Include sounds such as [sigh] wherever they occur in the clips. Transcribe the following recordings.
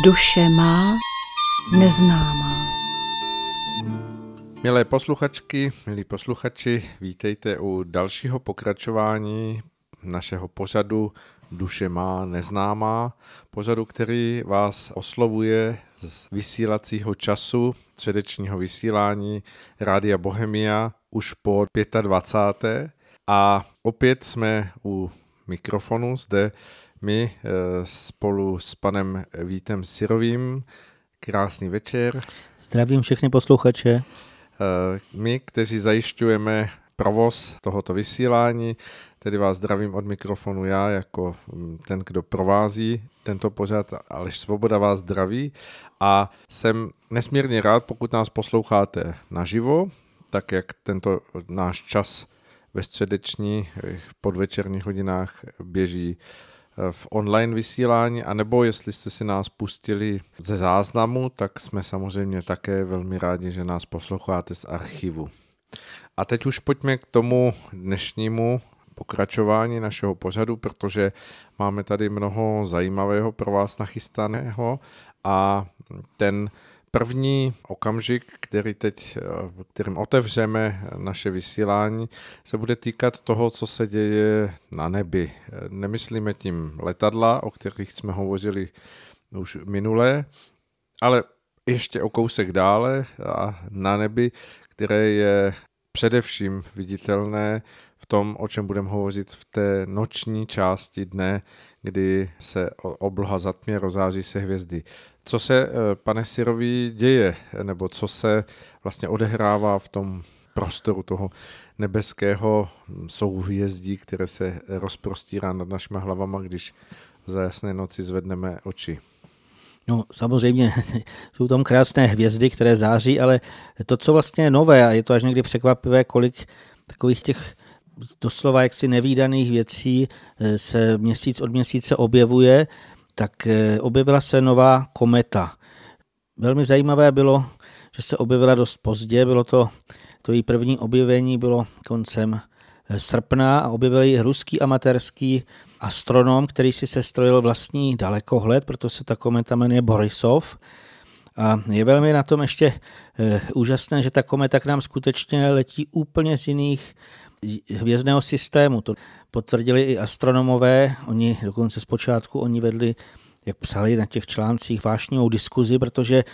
Duše má neznámá. Milé posluchačky, milí posluchači, vítejte u dalšího pokračování našeho pořadu Duše má neznámá, pořadu, který vás oslovuje z vysílacího času středečního vysílání Rádia Bohemia už po 25. A opět jsme u mikrofonu zde my eh, spolu s panem Vítem Sirovým. Krásný večer. Zdravím všechny posluchače. Eh, my, kteří zajišťujeme provoz tohoto vysílání, tedy vás zdravím od mikrofonu já jako mm, ten, kdo provází tento pořad, Aleš Svoboda vás zdraví a jsem nesmírně rád, pokud nás posloucháte naživo, tak jak tento náš čas ve středečních podvečerních hodinách běží Eh, v online vysílání, anebo jestli jste si nás pustili ze záznamu, tak jsme samozřejmě také velmi rádi, že nás posloucháte z archivu. A teď už pojďme k tomu dnešnímu pokračování našeho pořadu, protože máme tady mnoho zajímavého pro vás nachystaného a ten První okamžik, který teď, eh, kterým otevřeme naše vysílání, se bude týkat toho, co se děje na nebi. Nemyslíme tím letadla, o kterých jsme hovořili už minulé, ale ještě o kousek dále a na nebi, které je především viditelné v tom, o čem budeme hovořit v té noční části dne, kdy se obloha zatmě, rozáří se hvězdy. Co se, eh, pane Sirový, děje, nebo co se vlastně odehrává v tom prostoru toho nebeského souhvězdí, které se rozprostírá nad našimi hlavama, když za jasné noci zvedneme oči? No samozřejmě [laughs] jsou tam krásné hvězdy, které září, ale to, co vlastně je nové, a je to až někdy překvapivé, kolik takových těch doslova jaksi nevýdaných věcí eh, se měsíc od měsíce objevuje, tak eh, objevila se nová kometa. Velmi zajímavé bylo, že se objevila dost pozdě, bylo to, to její první objevení bylo koncem eh, srpna a objevil ji ruský amatérský astronom, který si sestrojil vlastní dalekohled, proto se ta kometa jmenuje Borisov. A je velmi na tom ještě e, úžasné, že ta kometa k nám skutečně letí úplně z jiných hvězdného systému. To potvrdili i astronomové, oni dokonce zpočátku oni vedli, jak psali na těch článcích, vášnivou diskuzi, protože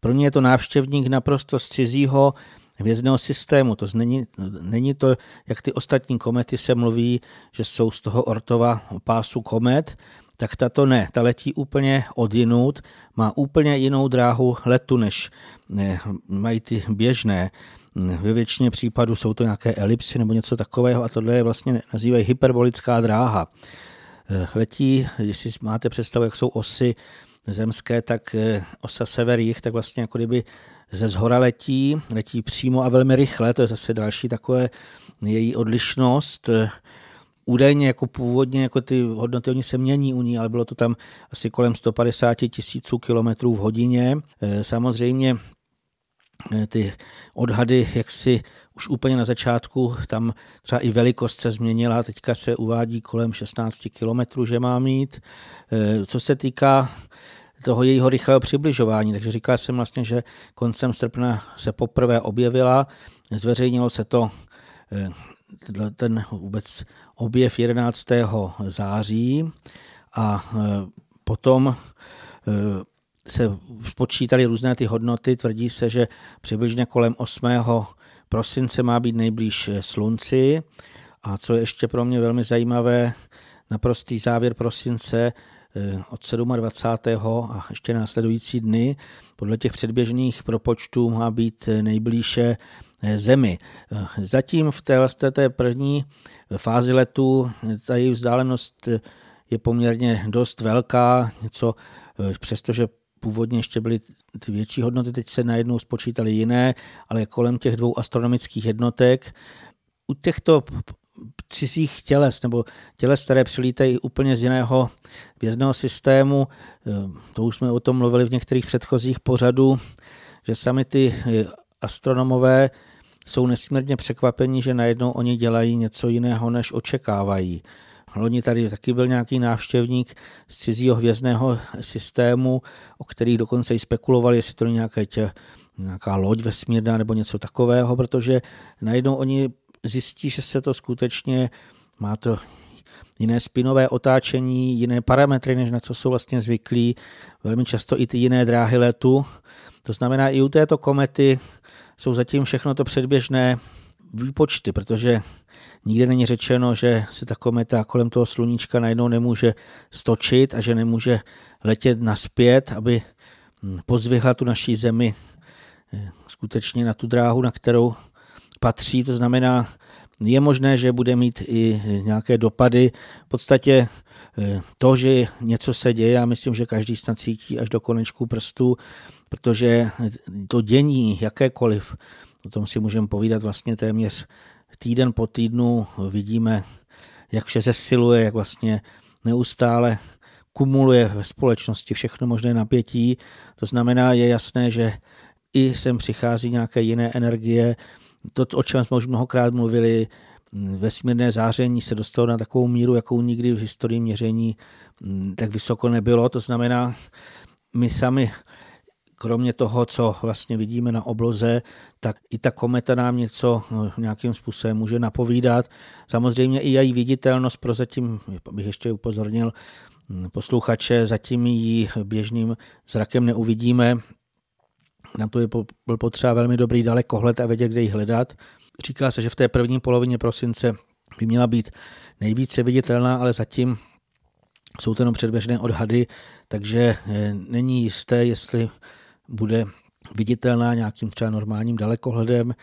pro ně je to návštěvník naprosto z cizího hvězdného systému. To není, není to, jak ty ostatní komety se mluví, že jsou z toho ortova pásu komet, tak tato ne. Ta letí úplně odinut, má úplně jinou dráhu letu, než ne, mají ty běžné. Ve většině případů jsou to nějaké elipsy nebo něco takového a tohle je vlastně nazývají hyperbolická dráha. Letí, jestli máte představu, jak jsou osy zemské, tak eh, osa sever tak vlastně jako kdyby ze zhora letí, letí přímo a velmi rychle, to je zase další takové její odlišnost. Údajně jako původně jako ty hodnoty oni se mění u ní, ale bylo to tam asi kolem 150 tisíců kilometrů v hodině. Eh, samozřejmě eh, ty odhady, jak si už úplně na začátku, tam třeba i velikost se změnila, teďka se uvádí kolem 16 kilometrů, že má mít. Eh, co se týká toho jejího rychlého přibližování. Takže říkal jsem vlastně, že koncem srpna se poprvé objevila, zveřejnilo se to eh, ten vůbec objev 11. září a eh, potom eh, se spočítali různé ty hodnoty. Tvrdí se, že přibližně kolem 8. prosince má být nejblíž slunci. A co je ještě pro mě velmi zajímavé, naprostý závěr prosince Eh, od 27. a ještě následující dny podle těch předběžných propočtů má být nejblíže eh, zemi. Eh, zatím v té, té první fázi letu ta její vzdálenost je poměrně dost velká, něco přestože původně ještě byly ty větší hodnoty, teď se najednou spočítaly jiné, ale kolem těch dvou astronomických jednotek. U těchto cizích těles nebo těles, které přilítají úplně z jiného vězného systému. Eh, to už jsme o tom mluvili v některých předchozích pořadů, že sami ty eh, astronomové jsou nesmírně překvapení, že najednou oni dělají něco jiného, než očekávají. Loni tady taky byl nějaký návštěvník z cizího hvězdného systému, o kterých dokonce i spekulovali, jestli to je nějaké tě, nějaká loď vesmírná nebo něco takového, protože najednou oni zjistí, že se to skutečně má to jiné spinové otáčení, jiné parametry, než na co jsou vlastně zvyklí, velmi často i ty jiné dráhy letu. To znamená, i u této komety jsou zatím všechno to předběžné výpočty, protože nikde není řečeno, že se ta kometa kolem toho sluníčka najednou nemůže stočit a že nemůže letět naspět, aby pozvihla tu naší zemi eh, skutečně na tu dráhu, na kterou patří. To znamená, je možné, že bude mít i nějaké dopady. V podstatě eh, to, že něco se děje, já myslím, že každý snad cítí až do konečku prstů, protože to dění jakékoliv, o tom si můžeme povídat vlastně téměř týden po týdnu, vidíme, jak vše zesiluje, jak vlastně neustále kumuluje ve společnosti všechno možné napětí. To znamená, je jasné, že i sem přichází nějaké jiné energie, to, o čem jsme už mnohokrát mluvili, vesmírné záření se dostalo na takovou míru, jakou nikdy v historii měření mm, tak vysoko nebylo. To znamená, my sami, kromě toho, co vlastně vidíme na obloze, tak i ta kometa nám něco no, nějakým způsobem může napovídat. Samozřejmě i její viditelnost, prozatím bych ještě upozornil mm, posluchače, zatím ji běžným zrakem neuvidíme, na to je byl potřeba velmi dobrý dalekohled a vědět, kde ji hledat. Říká se, že v té první polovině prosince by měla být nejvíce viditelná, ale zatím jsou to jenom předběžné odhady, takže eh, není jisté, jestli bude viditelná nějakým třeba normálním dalekohledem,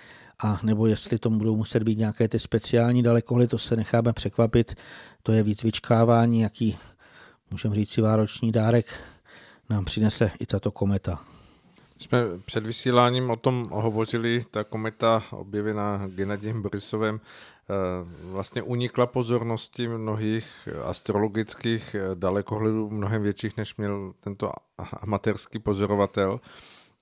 a nebo jestli to budou muset být nějaké ty speciální dalekohledy, to se necháme překvapit, to je víc vyčkávání, jaký, můžeme říct si, vároční dárek nám přinese i tato kometa. Jsme před vysíláním o tom hovořili, ta kometa objevená Genadiem Borisovem eh, vlastně unikla pozornosti mnohých astrologických dalekohledů, mnohem větších, než měl tento amatérský pozorovatel.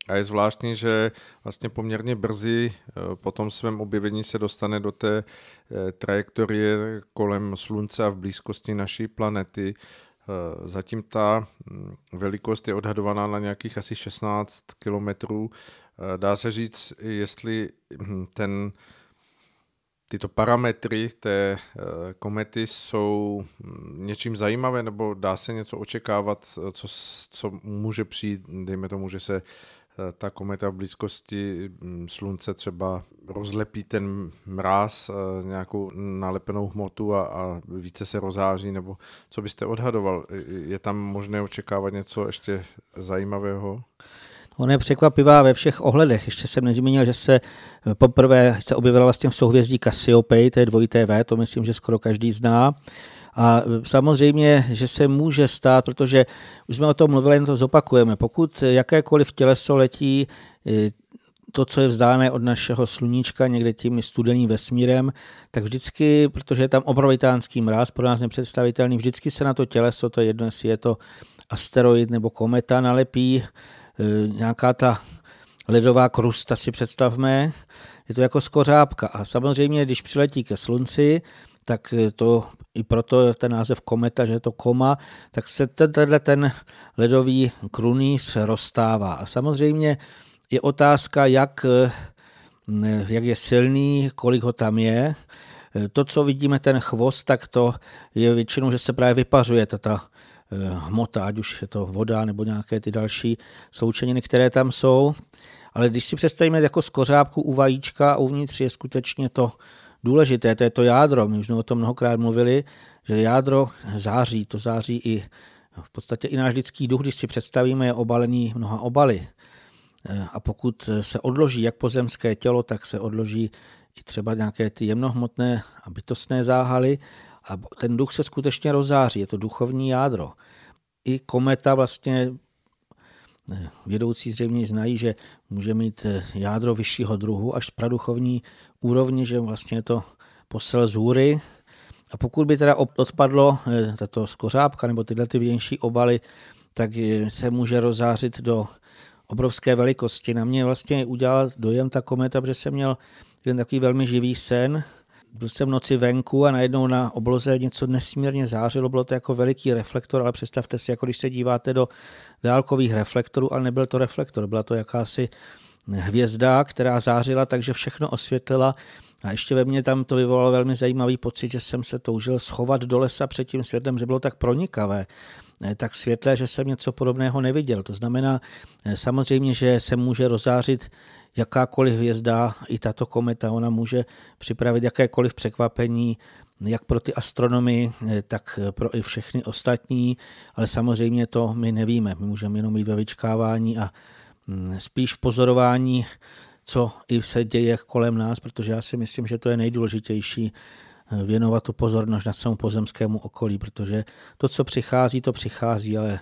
A je zvláštní, že vlastně poměrně brzy eh, po tom svém objevení se dostane do té eh, trajektorie kolem Slunce a v blízkosti naší planety. Eh, zatím ta hm, velikost je odhadovaná na nějakých asi 16 kilometrů. Eh, dá se říct, jestli hm, ten, tyto parametry té eh, komety jsou hm, něčím zajímavé, nebo dá se něco očekávat, co, co může přijít, dejme tomu, že se ta kometa v blízkosti mm, slunce třeba rozlepí ten mráz, eh, nějakou nalepenou hmotu a, a více se rozáří, nebo co byste odhadoval? Je tam možné očekávat něco ještě zajímavého? Ona je překvapivá ve všech ohledech. Ještě jsem nezmínil, že se poprvé se objevila vlastně v souhvězdí Cassiopeia, to je dvojité V, to myslím, že skoro každý zná. A samozřejmě, že se může stát, protože už jsme o tom mluvili, jen to zopakujeme, pokud jakékoliv těleso letí eh, to, co je vzdálené od našeho sluníčka, někde tím studeným vesmírem, tak vždycky, protože je tam obrovitánský mráz, pro nás nepředstavitelný, vždycky se na to těleso, to je jedno, jestli je to asteroid nebo kometa, nalepí eh, nějaká ta ledová krusta, si představme, je to jako skořápka. A samozřejmě, když přiletí ke slunci, tak to i proto ten název kometa, že je to koma, tak se tenhle ten ledový krunýř rozstává. A samozřejmě je otázka, jak, jak je silný, kolik ho tam je. To, co vidíme, ten chvost, tak to je většinou, že se právě vypařuje ta hmota, ať už je to voda nebo nějaké ty další sloučeniny, které tam jsou. Ale když si představíme jako skořápku u vajíčka uvnitř je skutečně to důležité, to je to jádro. My už jsme o tom mnohokrát mluvili, že jádro září, to září i v podstatě i náš lidský duch, když si představíme, je obalený mnoha obaly. A pokud se odloží jak pozemské tělo, tak se odloží i třeba nějaké ty jemnohmotné a bytostné záhaly a ten duch se skutečně rozáří, je to duchovní jádro. I kometa vlastně Vědoucí zřejmě znají, že může mít eh, jádro vyššího druhu až praduchovní úrovni, že vlastně je to posel z hůry. A pokud by teda odpadlo eh, tato skořápka nebo tyhle ty větší obaly, tak eh, se může rozářit do obrovské velikosti. Na mě vlastně udělal dojem ta kometa, protože jsem měl jeden takový velmi živý sen. byl jsem v noci venku a najednou na obloze něco nesmírně zářilo, bylo to jako veliký reflektor, ale představte si, jako když se díváte do dálkových reflektorů, ale nebyl to reflektor, byla to jakási hvězda, která zářila, takže všechno osvětlila a ještě ve mně tam to vyvolalo velmi zajímavý pocit, že jsem se toužil schovat do lesa před tím světlem, že bylo tak pronikavé, tak světlé, že jsem něco podobného neviděl. To znamená samozřejmě, že se může rozářit jakákoliv hvězda, i tato kometa, ona může připravit jakékoliv překvapení, jak pro ty astronomy, tak pro i všechny ostatní, ale samozřejmě to my nevíme. My můžeme jenom jít ve vyčkávání a mm, spíš v pozorování, co i se děje kolem nás, protože já si myslím, že to je nejdůležitější eh, věnovat tu pozornost na svému pozemskému okolí, protože to, co přichází, to přichází, ale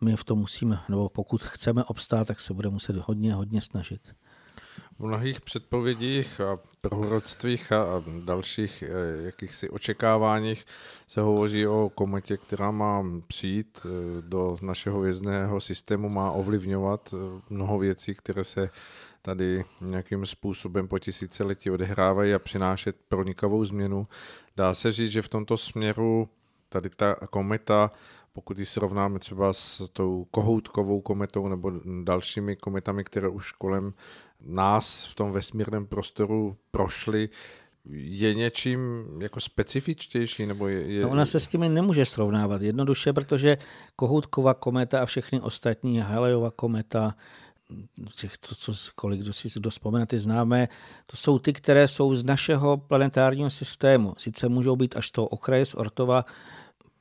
my v tom musíme, nebo pokud chceme obstát, tak se bude muset hodně, hodně snažit. V mnohých předpovědích a proroctvích a dalších eh, jakýchsi očekáváních se hovoří o kometě, která má přijít eh, do našeho vězného systému, má ovlivňovat eh, mnoho věcí, které se tady nějakým způsobem po tisíciletí odehrávají a přinášet pronikavou změnu. Dá se říct, že v tomto směru tady ta kometa pokud ji srovnáme třeba s tou kohoutkovou kometou nebo dalšími kometami, které už kolem nás v tom vesmírném prostoru prošly, je něčím jako specifičtější? Nebo je, je... No ona se s tím nemůže srovnávat jednoduše, protože Kohoutková kometa a všechny ostatní, Halleyova kometa, těch, to, co, kolik kdo si kdo vzpomene, ty známe, to jsou ty, které jsou z našeho planetárního systému. Sice můžou být až to okraje z Ortova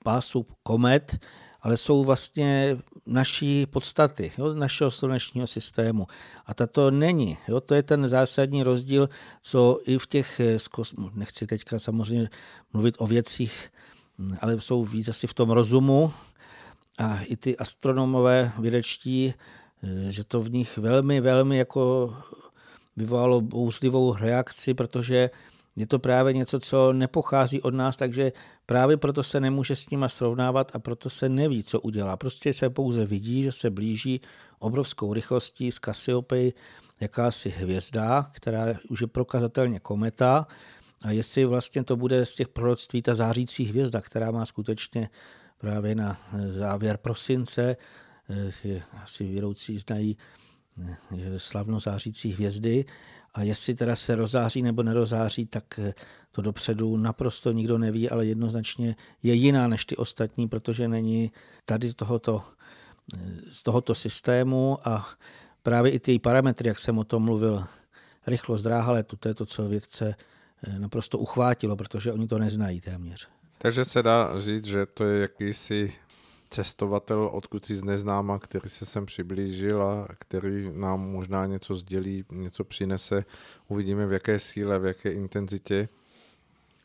pásu komet, ale jsou vlastně naší podstaty, jo, našeho slunečního systému. A tato není. Jo, to je ten zásadní rozdíl, co i v těch, eh, nechci teďka samozřejmě mluvit o věcích, hm, ale jsou víc asi v tom rozumu a i ty astronomové vědečtí, eh, že to v nich velmi, velmi jako vyvolalo bouřlivou reakci, protože je to právě něco, co nepochází od nás, takže právě proto se nemůže s nima srovnávat a proto se neví, co udělá. Prostě se pouze vidí, že se blíží obrovskou rychlostí z Cassiopeia jakási hvězda, která už je prokazatelně kometa a jestli vlastně to bude z těch proroctví ta zářící hvězda, která má skutečně právě na závěr prosince, eh, asi věroucí znají eh, slavno zářící hvězdy a jestli teda se rozáří nebo nerozáří, tak eh, to dopředu naprosto nikdo neví, ale jednoznačně je jiná než ty ostatní, protože není tady z tohoto, eh, z tohoto systému a právě i ty parametry, jak jsem o tom mluvil, rychlost dráha letu, to je to, co vědce eh, naprosto uchvátilo, protože oni to neznají téměř. Takže se dá říct, že to je jakýsi cestovatel, odkud si z neznáma, který se sem přiblížil a který nám možná něco sdělí, něco přinese. Uvidíme, v jaké síle, v jaké intenzitě.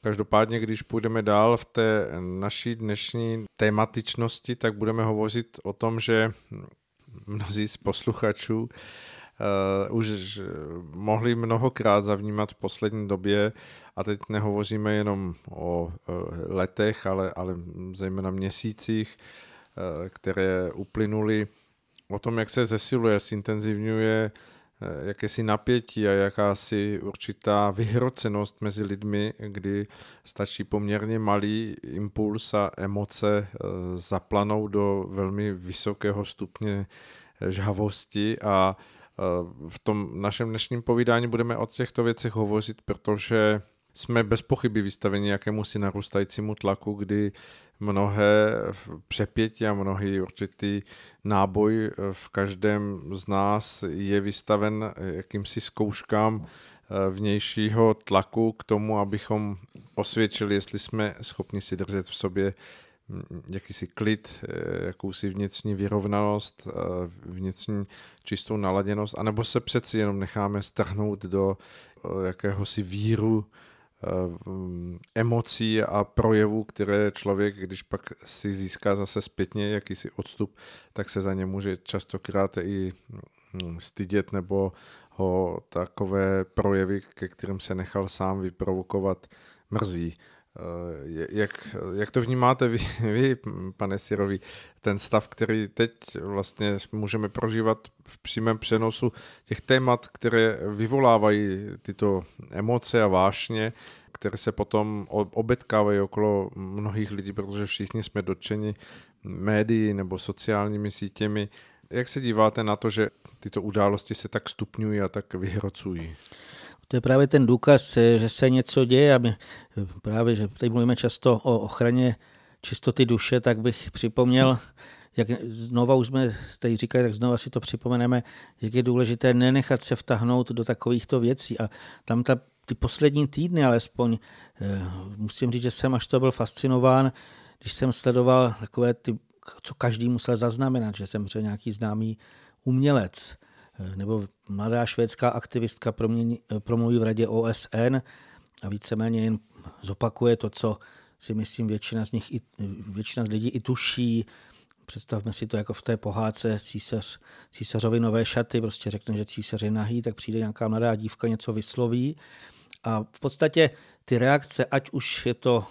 Každopádně, když půjdeme dál v té naší dnešní tematičnosti, tak budeme hovořit o tom, že mnozí z posluchačů uh, už mohli mnohokrát zavnímat v poslední době, a teď nehovoříme jenom o uh, letech, ale, ale zejména měsících, Eh, které uplynuly, o tom, jak se zesiluje, zintenzivňuje eh, jakési napětí a jakási určitá vyhrocenost mezi lidmi, kdy stačí poměrně malý impuls a emoce eh, zaplanou do velmi vysokého stupně žhavosti a v tom našem dnešním povídání budeme o těchto věcech hovořit, protože jsme bez pochyby vystaveni jakému si narůstajícímu tlaku, kdy mnohé přepětí a mnohý určitý náboj v každém z nás je vystaven jakýmsi zkouškám eh, vnějšího tlaku k tomu, abychom osvědčili, jestli jsme schopni si držet v sobě mm, jakýsi klid, eh, jakousi vnitřní vyrovnanost, eh, vnitřní čistou naladěnost, anebo se přeci jenom necháme strhnout do jakéhosi víru Eh, emocí a projevů, které člověk, když pak si získá zase zpětně jakýsi odstup, tak se za ně může častokrát i hm, stydět nebo ho takové projevy, ke kterým se nechal sám vyprovokovat, mrzí. Eh, jak, jak to vnímáte vy, [laughs] vy, pane Sirovi, ten stav, který teď vlastně můžeme prožívat v přímém přenosu těch témat, které vyvolávají tyto emoce a vášně, které se potom obetkávají okolo mnohých lidí, protože všichni jsme dotčeni médií nebo sociálními sítěmi. Jak se díváte na to, že tyto události se tak stupňují a tak vyhrocují? To je právě ten důkaz, že se něco děje a my právě, že tady mluvíme často o ochraně čistoty duše, tak bych připomněl, jak znova už jsme tady říkali, tak znova si to připomeneme, jak je důležité nenechat se vtahnout do takovýchto věcí. A tam ta, ty poslední týdny alespoň, eh, musím říct, že jsem až to byl fascinován, když jsem sledoval takové ty, co každý musel zaznamenat, že jsem nějaký známý umělec, eh, nebo mladá švédská aktivistka eh, promluví v radě OSN a víceméně jen zopakuje to, co si myslím většina z nich, i, většina z lidí i tuší, Představme si to jako v té pohádce císař, císařovi nové šaty, prostě řekne, že císař je nahý, tak přijde nějaká mladá dívka, něco vysloví. A v podstatě ty reakce, ať už je to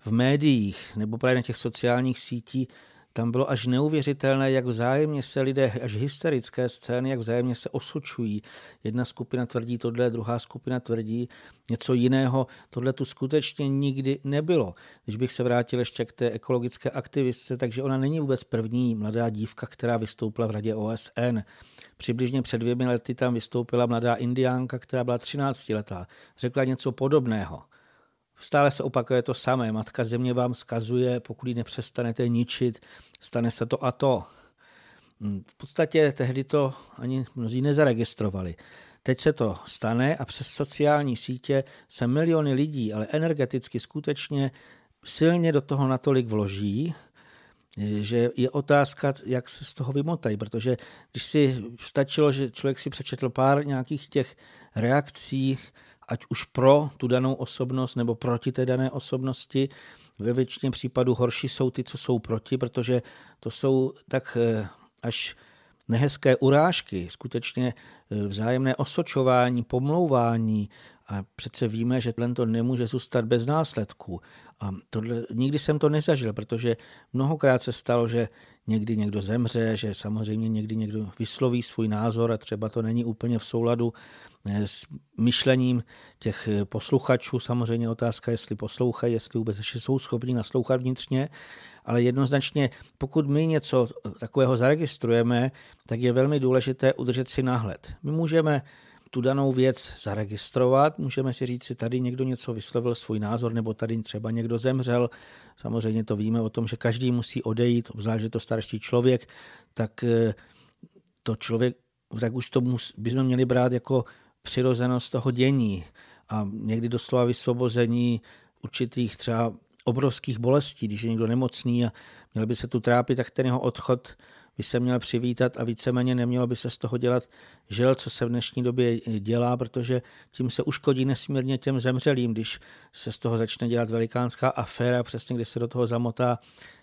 v médiích nebo právě na těch sociálních sítích, tam bylo až neuvěřitelné, jak vzájemně se lidé, až hysterické scény, jak vzájemně se osočují. Jedna skupina tvrdí tohle, druhá skupina tvrdí něco jiného. Tohle tu skutečně nikdy nebylo. Když bych se vrátil ještě k té ekologické aktivistce, takže ona není vůbec první mladá dívka, která vystoupila v radě OSN. Přibližně před dvěmi lety tam vystoupila mladá indiánka, která byla 13 letá. Řekla něco podobného. Stále se opakuje to samé. Matka země vám skazuje, pokud ji nepřestanete ničit, stane se to a to. Hm, v podstatě tehdy to ani mnozí nezaregistrovali. Teď se to stane a přes sociální sítě se miliony lidí, ale energeticky skutečně silně do toho natolik vloží, že je otázka, jak se z toho vymotají, protože když si stačilo, že člověk si přečetl pár nějakých těch reakcí, ať už pro tu danou osobnost nebo proti té dané osobnosti. Ve většině případů horší jsou ty, co jsou proti, protože to jsou tak eh, až nehezké urážky, skutečně eh, vzájemné osočování, pomlouvání a přece víme, že to nemůže zůstat bez následků. A tohle, nikdy jsem to nezažil, protože mnohokrát se stalo, že někdy někdo zemře, že samozřejmě někdy někdo vysloví svůj názor a třeba to není úplně v souladu eh, s myšlením těch eh, posluchačů. Samozřejmě otázka, jestli poslouchají, jestli vůbec ještě jsou schopni naslouchat vnitřně, ale jednoznačně, pokud my něco takového zaregistrujeme, tak je velmi důležité udržet si náhled. My můžeme tu danou věc zaregistrovat. Můžeme si říct, si tady někdo něco vyslovil svůj názor, nebo tady třeba někdo zemřel. Samozřejmě to víme o tom, že každý musí odejít, obzvlášť, že to starší člověk, tak eh, to člověk, tak už to mus, bychom měli brát jako přirozenost toho dění a někdy doslova vysvobození určitých třeba obrovských bolestí, když je někdo nemocný a měl by se tu trápit, tak ten jeho odchod by se měl přivítat a víceméně nemělo by se z toho dělat žel, co se v dnešní době dělá, protože tím se uškodí nesmírně těm zemřelým, když se z toho začne dělat velikánská aféra, přesně kde se do toho zamotá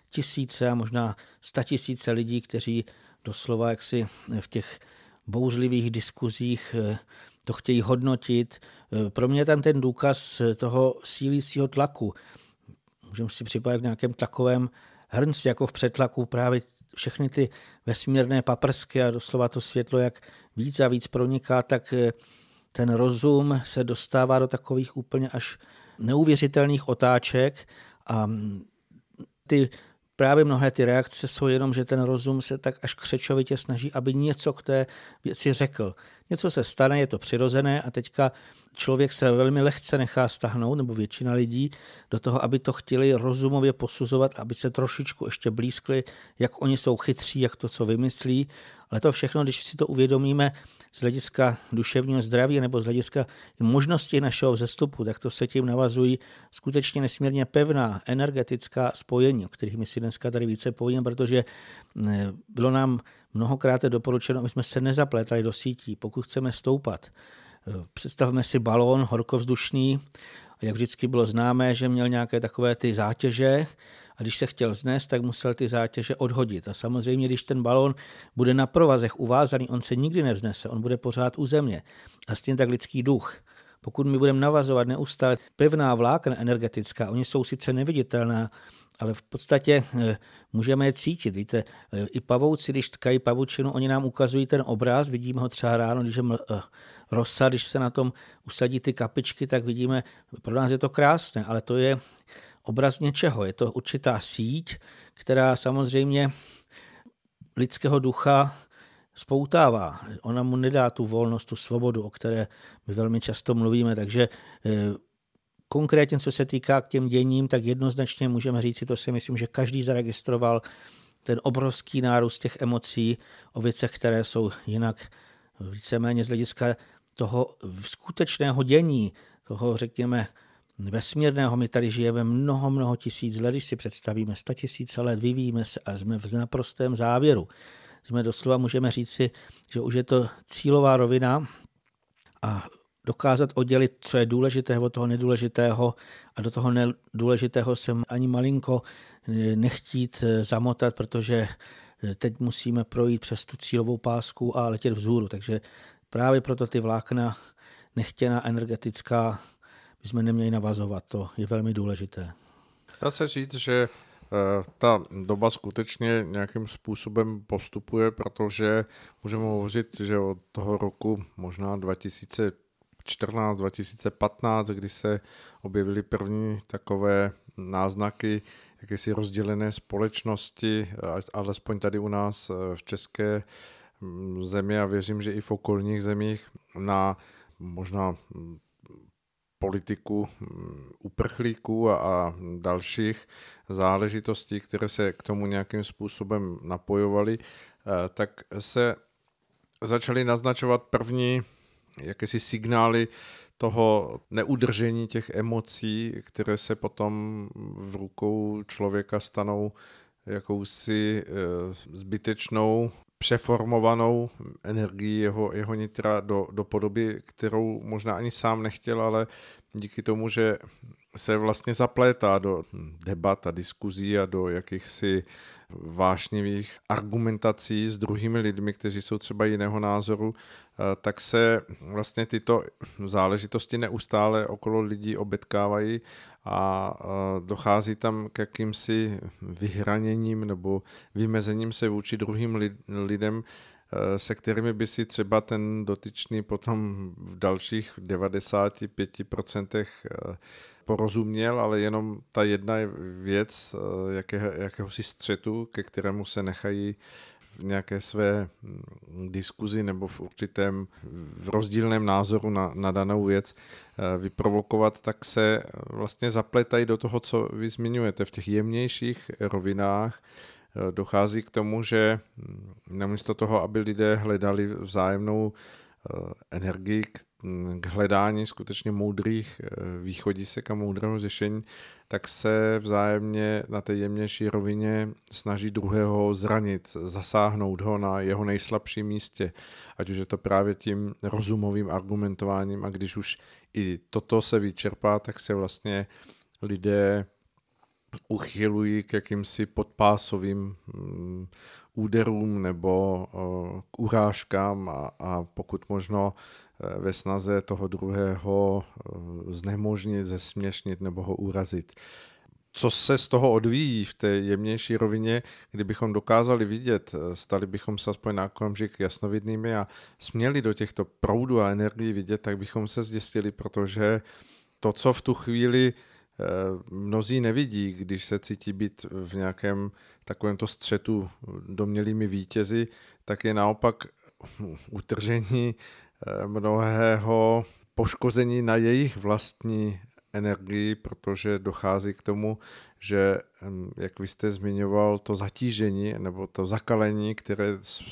tisíce a možná statisíce lidí, kteří doslova jaksi v těch bouřlivých diskuzích eh, to chtějí hodnotit. Eh, pro mě tam ten důkaz toho sílícího tlaku. Můžeme si připadat v nějakém takovém hrnci, jako v přetlaku právě všechny ty vesmírné paprsky a doslova to světlo, jak víc a víc proniká, tak eh, ten rozum se dostává do takových úplně až neuvěřitelných otáček a mm, ty právě mnohé ty reakce jsou jenom, že ten rozum se tak až křečovitě snaží, aby něco k té věci řekl. Něco se stane, je to přirozené a teďka člověk se velmi lehce nechá stahnout, nebo většina lidí, do toho, aby to chtěli rozumově posuzovat, aby se trošičku ještě blízkli, jak oni jsou chytří, jak to, co vymyslí. Ale to všechno, když si to uvědomíme z hlediska duševního zdraví nebo z hlediska možnosti našeho vzestupu, tak to se tím navazují skutečně nesmírně pevná energetická spojení, o kterých my si dneska tady více povíme, protože bylo nám mnohokrát doporučeno, aby jsme se nezaplétali do sítí, pokud chceme stoupat. Představme si balón horkovzdušný, jak vždycky bylo známé, že měl nějaké takové ty zátěže a když se chtěl znést, tak musel ty zátěže odhodit. A samozřejmě, když ten balón bude na provazech uvázaný, on se nikdy nevznese, on bude pořád u země. A stejně tak lidský duch. Pokud my budeme navazovat neustále pevná vlákna energetická, oni jsou sice neviditelná, ale v podstatě eh, můžeme je cítit. Víte, eh, i pavouci, když tkají pavučinu, oni nám ukazují ten obraz, vidíme ho třeba ráno, když je eh, rosa, když se na tom usadí ty kapičky, tak vidíme, pro nás je to krásné, ale to je obraz něčeho, je to určitá síť, která samozřejmě lidského ducha spoutává. Ona mu nedá tu volnost, tu svobodu, o které my velmi často mluvíme, takže Konkrétně, co se týká k těm děním, tak jednoznačně můžeme říct, to si myslím, že každý zaregistroval ten obrovský nárůst těch emocí o věcech, které jsou jinak víceméně z hlediska toho skutečného dění, toho, řekněme, vesmírného. My tady žijeme mnoho, mnoho tisíc let, když si představíme, sta tisíce let, vyvíjíme se a jsme v naprostém závěru. Jsme doslova, můžeme říci, že už je to cílová rovina a dokázat oddělit, co je důležité od toho nedůležitého a do toho nedůležitého jsem ani malinko nechtít zamotat, protože teď musíme projít přes tu cílovou pásku a letět vzhůru. Takže právě proto ty vlákna nechtěná energetická bychom neměli navazovat. To je velmi důležité. Dá se říct, že eh, ta doba skutečně nějakým způsobem postupuje, protože můžeme hovořit, že od toho roku možná 2000 2014, 2015, kdy se objevily první takové náznaky jakési rozdělené společnosti, alespoň tady u nás eh, v České mm, zemi a věřím, že i v okolních zemích na možná mm, politiku mm, uprchlíků a, dalších záležitostí, které se k tomu nějakým způsobem napojovaly, eh, tak se začaly naznačovat první jakési signály toho neudržení těch emocí, které se potom v rukou člověka stanou jakousi eh, zbytečnou přeformovanou energii jeho, jeho nitra do, do podoby, kterou možná ani sám nechtěl, ale díky tomu, že se vlastně zaplétá do debat a diskuzí a do jakýchsi vášnivých argumentací s druhými lidmi, kteří jsou třeba jiného názoru, eh, tak se vlastně tyto záležitosti neustále okolo lidí obetkávají a dochází tam k jakýmsi vyhraněním nebo vymezením se vůči druhým lidem, eh, se kterými by si třeba ten dotyčný potom v dalších 95% porozuměl, ale jenom ta jedna věc eh, jaké, jakéhosi střetu, ke kterému se nechají v nějaké své hm, diskuzi nebo v určitém v rozdílném názoru na, na danou věc eh, vyprovokovat, tak se vlastně zapletají do toho, co vy zmiňujete. V těch jemnějších rovinách, eh, dochází k tomu, že hm, namísto toho, aby lidé hledali vzájemnou energii, k hledání skutečně moudrých eh, východisek a moudrého řešení, tak se vzájemně na té jemnější rovině snaží druhého zranit, zasáhnout ho na jeho nejslabším místě, ať už je to právě tím rozumovým argumentováním a když už i toto se vyčerpá, tak se vlastně lidé uchylují k jakýmsi podpásovým mm, úderům nebo k urážkám a, a pokud možno e, ve snaze toho druhého znemožnit, zesměšnit nebo ho urazit. Co se z toho odvíjí v té jemnější rovině, kdybychom dokázali vidět, e, stali bychom se aspoň na okamžik jasnovidnými a směli do těchto proudů a energií vidět, tak bychom se zjistili, protože to, co v tu chvíli mnozí nevidí, když se cítí být v nějakém takovémto střetu domělými vítězi, tak je naopak [laughs] utržení eh, mnohého poškození na jejich vlastní energii, protože dochází k tomu, že, jak vy jste zmiňoval, to zatížení nebo to zakalení, které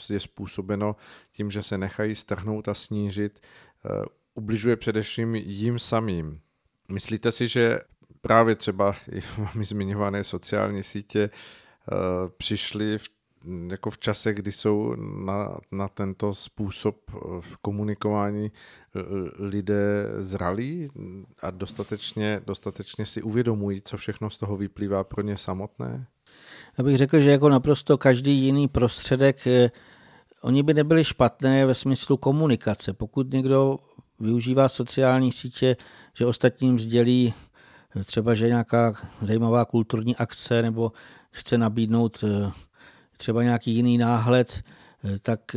je způsobeno tím, že se nechají strhnout a snížit, eh, ubližuje především jim samým. Myslíte si, že právě třeba i [laughs] vámi zmiňované sociální sítě eh, přišly v, jako v čase, kdy jsou na, na tento způsob eh, komunikování lidé zralí a dostatečně, dostatečně si uvědomují, co všechno z toho vyplývá pro ně samotné? Já bych řekl, že jako naprosto každý jiný prostředek, eh, oni by nebyli špatné ve smyslu komunikace. Pokud někdo využívá sociální sítě, že ostatním sdělí třeba, že nějaká zajímavá kulturní akce nebo chce nabídnout třeba nějaký jiný náhled, tak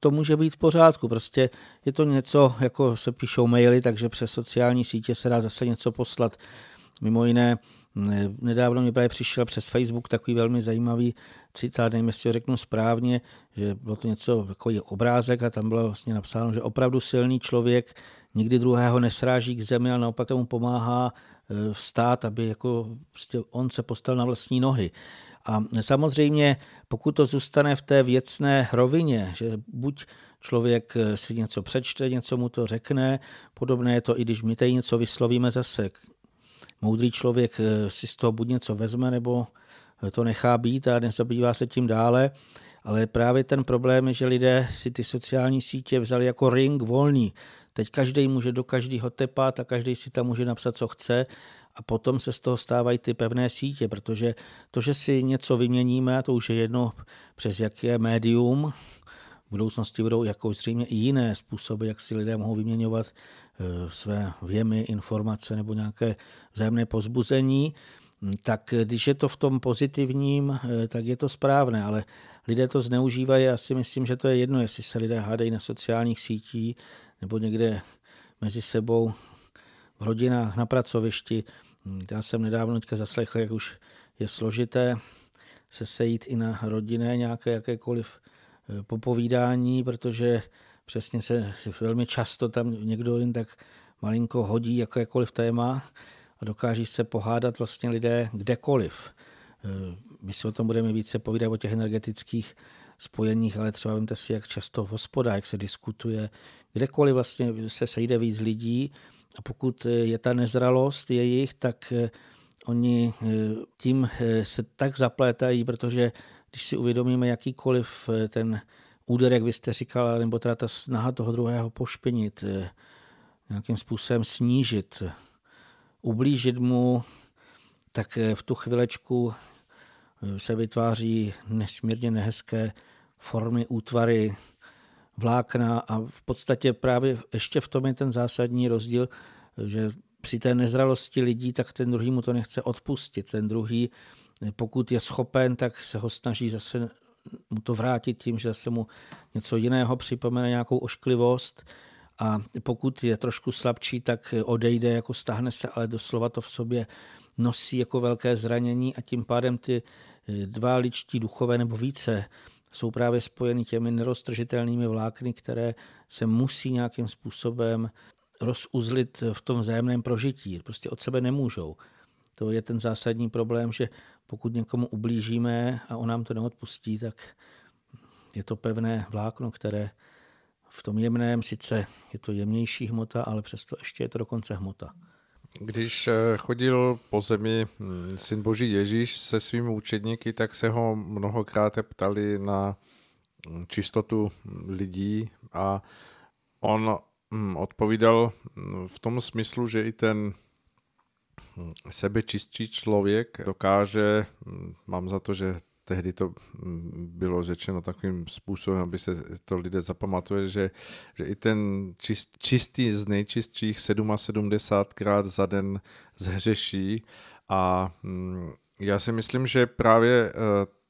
to může být v pořádku. Prostě je to něco, jako se píšou maily, takže přes sociální sítě se dá zase něco poslat. Mimo jiné, Nedávno mi právě přišel přes Facebook takový velmi zajímavý citát, nevím, jestli ho řeknu správně, že bylo to něco jako obrázek a tam bylo vlastně napsáno, že opravdu silný člověk nikdy druhého nesráží k zemi, ale naopak tomu pomáhá vstát, aby jako prostě on se postal na vlastní nohy. A samozřejmě, pokud to zůstane v té věcné rovině, že buď člověk e, si něco přečte, něco mu to řekne, podobné je to i když my tady něco vyslovíme zase moudrý člověk eh, si z toho buď něco vezme, nebo eh, to nechá být a nezabývá se tím dále. Ale právě ten problém je, že lidé si ty sociální sítě vzali jako ring volný. Teď každý může do každého tepat a každý si tam může napsat, co chce a potom se z toho stávají ty pevné sítě, protože to, že si něco vyměníme, a to už je jedno přes jaké médium, v budoucnosti budou jako zřejmě i jiné způsoby, jak si lidé mohou vyměňovat Eh, své věmy, informace nebo nějaké vzájemné pozbuzení, tak když je to v tom pozitivním, eh, tak je to správné, ale lidé to zneužívají. Já si myslím, že to je jedno, jestli se lidé hádají na sociálních sítích nebo někde mezi sebou v rodinách, na pracovišti. Já jsem nedávno teďka zaslechl, jak už je složité se sejít i na rodinné nějaké jakékoliv eh, popovídání, protože přesně se velmi často tam někdo jen tak malinko hodí jakékoliv téma a dokáží se pohádat vlastně lidé kdekoliv. Eh, my si o tom budeme více povídat o těch energetických spojeních, ale třeba vemte si, jak často v hospodách, jak se diskutuje, kdekoliv vlastně se sejde víc lidí a pokud je ta nezralost jejich, tak eh, oni eh, tím se tak zaplétají, protože když si uvědomíme jakýkoliv ten úder, jak vy jste říkal, nebo teda ta snaha toho druhého pošpinit, eh, nějakým způsobem snížit, ublížit mu, tak eh, v tu chvilečku eh, se vytváří nesmírně nehezké formy, útvary, vlákna a v podstatě právě ještě v tom je ten zásadní rozdíl, že při té nezralosti lidí, tak ten druhý mu to nechce odpustit. Ten druhý, pokud je schopen, tak se ho snaží zase mu to vrátit tím, že se mu něco jiného připomene, nějakou ošklivost a pokud je trošku slabší, tak odejde, jako stáhne se, ale doslova to v sobě nosí jako velké zranění a tím pádem ty dva ličtí duchové nebo více jsou právě spojeny těmi neroztržitelnými vlákny, které se musí nějakým způsobem rozuzlit v tom vzájemném prožití. Prostě od sebe nemůžou. To je ten zásadní problém, že pokud někomu ublížíme a on nám to neodpustí, tak je to pevné vlákno, které v tom jemném, sice je to jemnější hmota, ale přesto ještě je to dokonce hmota. Když eh, chodil po zemi hm, syn Boží Ježíš se svými učedníky, tak se ho mnohokrát ptali na hm, čistotu lidí a on hm, odpovídal v tom smyslu, že i ten sebečistší člověk dokáže, mám za to, že tehdy to bylo řečeno takovým způsobem, aby se to lidé zapamatovali, že, že i ten čist, čistý z nejčistších 77krát za den zhřeší. A mm, já si myslím, že právě eh,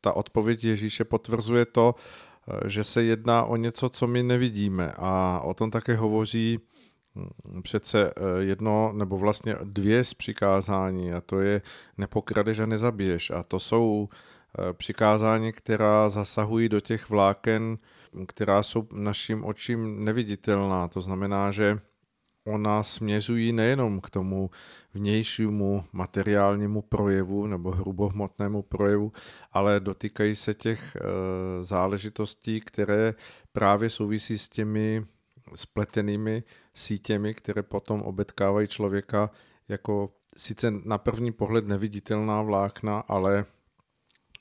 ta odpověď Ježíše potvrzuje to, eh, že se jedná o něco, co my nevidíme. A o tom také hovoří Mm, přece eh, jedno nebo vlastně dvě z přikázání a to je nepokradeš a nezabiješ. A to jsou přikázání, která zasahují do těch vláken, která jsou našim očím neviditelná. To znamená, že ona směřují nejenom k tomu vnějšímu materiálnímu projevu nebo hrubohmotnému projevu, ale dotýkají se těch eh, záležitostí, které právě souvisí s těmi spletenými sítěmi, které potom obetkávají člověka jako sice na první pohled neviditelná vlákna, ale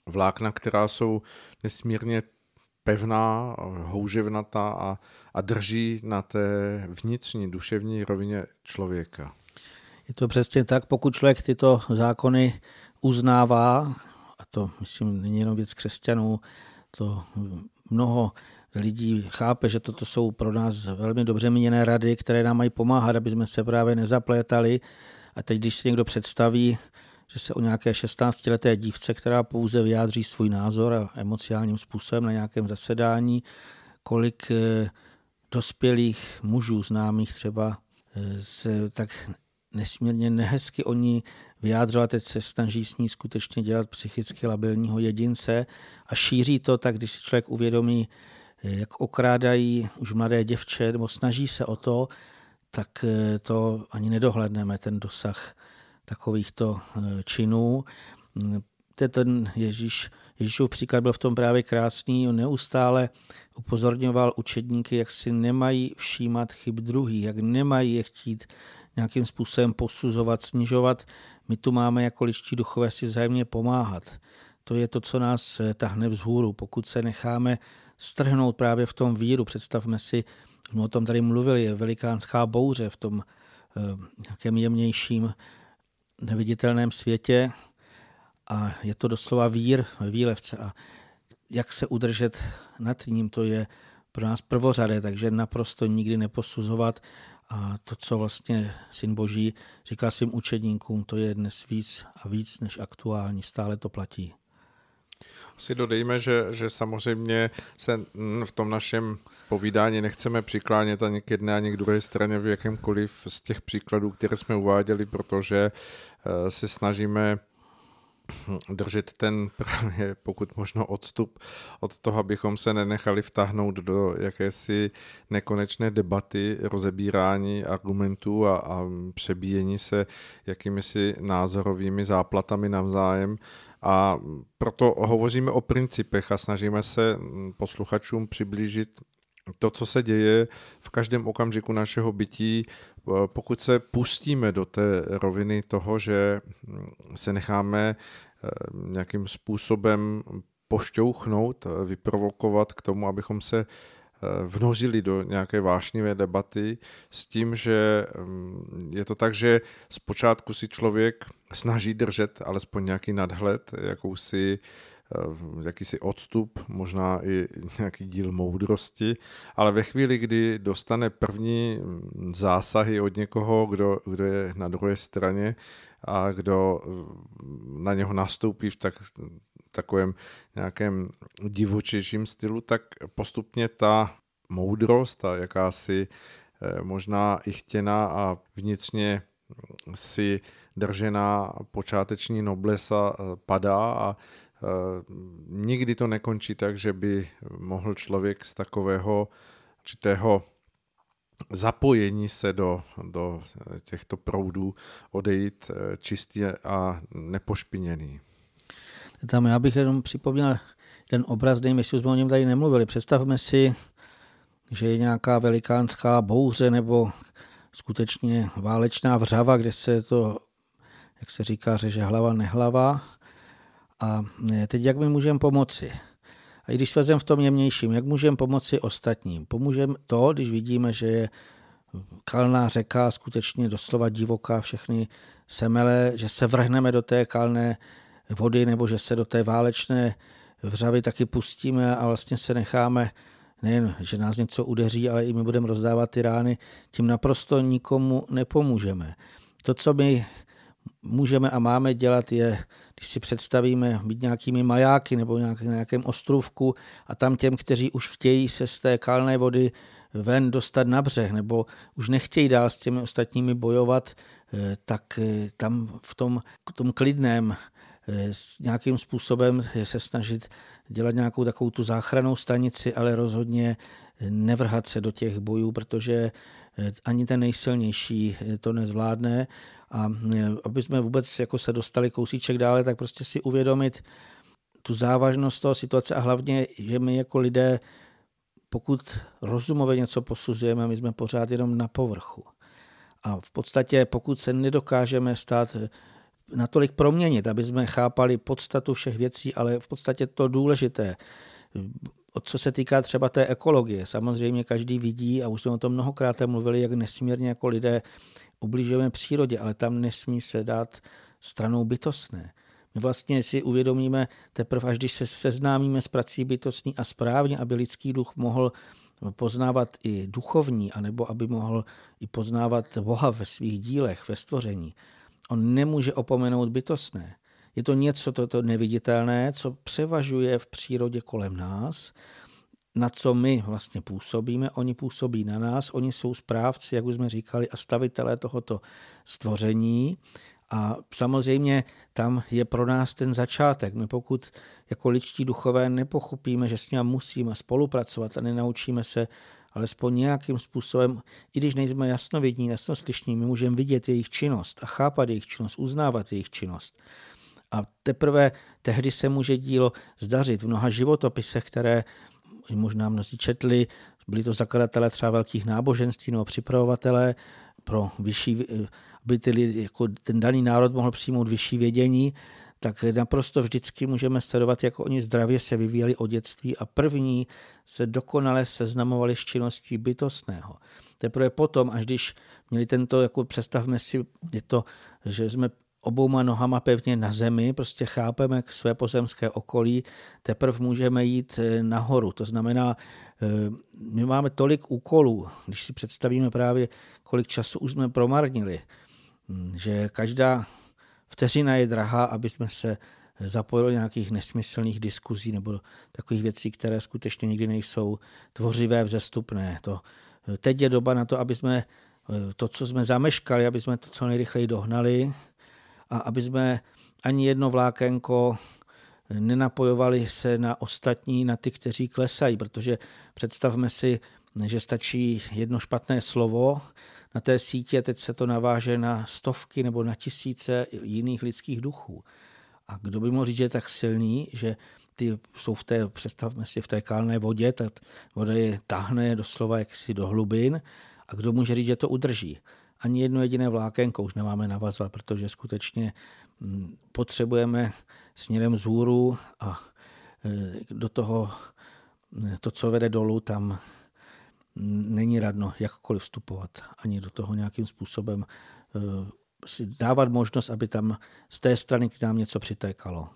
vlákna, která jsou nesmírně pevná, houževnatá a, a drží na té vnitřní duševní rovině člověka. Je to přesně tak, pokud člověk tyto zákony uznává, a to myslím není jenom věc křesťanů, to mnoho lidí chápe, že toto jsou pro nás velmi dobře míněné rady, které nám mají pomáhat, aby jsme se právě nezaplétali A teď, když si někdo představí, že se o nějaké 16-leté dívce, která pouze vyjádří svůj názor a emociálním způsobem na nějakém zasedání, kolik eh, dospělých mužů známých třeba eh, se tak nesmírně nehezky o ní vyjádřovat, teď se snaží s ní skutečně dělat psychicky labilního jedince a šíří to tak, když si člověk uvědomí, eh, jak okrádají už mladé děvče, nebo snaží se o to, tak to ani nedohledneme, ten dosah takovýchto činů. Mm, ten Ježíš, Ježíšův příklad byl v tom právě krásný. On neustále upozorňoval učedníky, jak si nemají všímat chyb druhých, jak nemají je chtít nějakým způsobem posuzovat, snižovat. My tu máme jako ličtí duchové si vzájemně pomáhat. To je to, co nás eh, tahne vzhůru. Pokud se necháme strhnout právě v tom víru, představme si, jsme o tom tady mluvili, je velikánská bouře v tom eh, nějakém jemnějším neviditelném světě, a je to doslova vír ve výlevce a jak se udržet nad ním, to je pro nás prvořadé, takže naprosto nikdy neposuzovat. A to, co vlastně Syn Boží říká svým učedníkům, to je dnes víc a víc než aktuální, stále to platí. Si dodejme, že, že samozřejmě se v tom našem povídání nechceme přiklánět ani k jedné, ani k druhé straně v jakémkoliv z těch příkladů, které jsme uváděli, protože eh, se snažíme držet ten právě pokud možno odstup od toho, abychom se nenechali vtáhnout do jakési nekonečné debaty, rozebírání argumentů a, a přebíjení se jakými si názorovými záplatami navzájem. A proto hovoříme o principech a snažíme se posluchačům přiblížit to, co se děje v každém okamžiku našeho bytí, pokud se pustíme do té roviny toho, že se necháme eh, nějakým způsobem pošťouchnout, vyprovokovat k tomu, abychom se eh, vnožili do nějaké vášnivé debaty s tím, že mm, je to tak, že zpočátku si člověk snaží držet alespoň nějaký nadhled, jakousi Eh, jakýsi odstup, možná i nějaký díl moudrosti, ale ve chvíli, kdy dostane první mm, zásahy od někoho, kdo, kdo je na druhé straně a kdo mm, na něho nastoupí tak, takovém nějakém divočejším stylu, tak postupně ta moudrost a jakási eh, možná i chtěná a vnitřně si držená počáteční noblesa eh, padá a Eh, nikdy to nekončí tak, že by mohl člověk z takového určitého zapojení se do, do těchto proudů odejít čistý a nepošpiněný. Tam já bych jenom připomněl ten obraz, dejme si, jsme o něm tady nemluvili. Představme si, že je nějaká velikánská bouře nebo skutečně válečná vřava, kde se to, jak se říká, řeže hlava nehlava a e, teď jak my můžeme pomoci? A i když svezem v tom jemnějším, jak můžeme pomoci ostatním? Pomůžeme to, když vidíme, že je kalná řeka, skutečně doslova divoká, všechny semele, že se vrhneme do té kalné vody nebo že se do té válečné vřavy taky pustíme a vlastně se necháme nejen, že nás něco udeří, ale i my budeme rozdávat ty rány, tím naprosto nikomu nepomůžeme. To, co my můžeme a máme dělat, je, když si představíme být nějakými majáky nebo nějak, nějakém ostrovku a tam těm, kteří už chtějí se z té kalné vody ven dostat na břeh nebo už nechtějí dál s těmi ostatními bojovat, eh, tak eh, tam v tom, v tom klidném s nějakým způsobem se snažit dělat nějakou takovou tu záchranou stanici, ale rozhodně nevrhat se do těch bojů, protože ani ten nejsilnější to nezvládne a aby jsme vůbec jako se dostali kousíček dále, tak prostě si uvědomit tu závažnost toho situace a hlavně, že my jako lidé, pokud rozumově něco posuzujeme, my jsme pořád jenom na povrchu. A v podstatě, pokud se nedokážeme stát natolik proměnit, aby jsme chápali podstatu všech věcí, ale v podstatě to důležité, co se týká třeba té ekologie, samozřejmě každý vidí, a už jsme o tom mnohokrát mluvili, jak nesmírně jako lidé ubližujeme přírodě, ale tam nesmí se dát stranou bytostné. My vlastně si uvědomíme teprve, až když se seznámíme s prací bytostní a správně, aby lidský duch mohl poznávat i duchovní, anebo aby mohl i poznávat Boha ve svých dílech, ve stvoření, On nemůže opomenout bytostné. Je to něco, toto neviditelné, co převažuje v přírodě kolem nás, na co my vlastně působíme. Oni působí na nás, oni jsou správci, jak už jsme říkali, a stavitelé tohoto stvoření. A samozřejmě tam je pro nás ten začátek. My pokud jako ličtí duchové nepochopíme, že s ním musíme spolupracovat a nenaučíme se alespoň nějakým způsobem, i když nejsme jasnovidní, jasnoslyšní, my můžeme vidět jejich činnost a chápat jejich činnost, uznávat jejich činnost. A teprve tehdy se může dílo zdařit v mnoha životopisech, které možná mnozí četli, byli to zakladatelé třeba velkých náboženství nebo připravovatelé pro vyšší, aby ty, jako ten daný národ mohl přijmout vyšší vědění, tak naprosto vždycky můžeme sledovat, jak oni zdravě se vyvíjeli od dětství a první se dokonale seznamovali s činností bytostného. Teprve potom, až když měli tento, jako představme si, je to, že jsme obouma nohama pevně na zemi, prostě chápeme své pozemské okolí, teprve můžeme jít eh, nahoru. To znamená, eh, my máme tolik úkolů, když si představíme právě, kolik času už jsme promarnili, hm, že každá vteřina je drahá, aby jsme se zapojili nějakých nesmyslných diskuzí nebo takových věcí, které skutečně nikdy nejsou tvořivé, vzestupné. To, eh, teď je doba na to, aby jsme to, co jsme zameškali, aby jsme to co nejrychleji dohnali, a aby jsme ani jedno vlákenko nenapojovali se na ostatní, na ty, kteří klesají, protože představme si, že stačí jedno špatné slovo na té sítě, teď se to naváže na stovky nebo na tisíce jiných lidských duchů. A kdo by mohl říct, že je tak silný, že ty jsou v té, představme si, v té kalné vodě, ta voda je tahne doslova jaksi do hlubin a kdo může říct, že to udrží ani jedno jediné vlákenko už nemáme navazovat, protože skutečně mm, potřebujeme směrem vzhůru a e, do toho, e, to, co vede dolů, tam není radno jakkoliv vstupovat, ani do toho nějakým způsobem e, si dávat možnost, aby tam z té strany k nám něco přitékalo.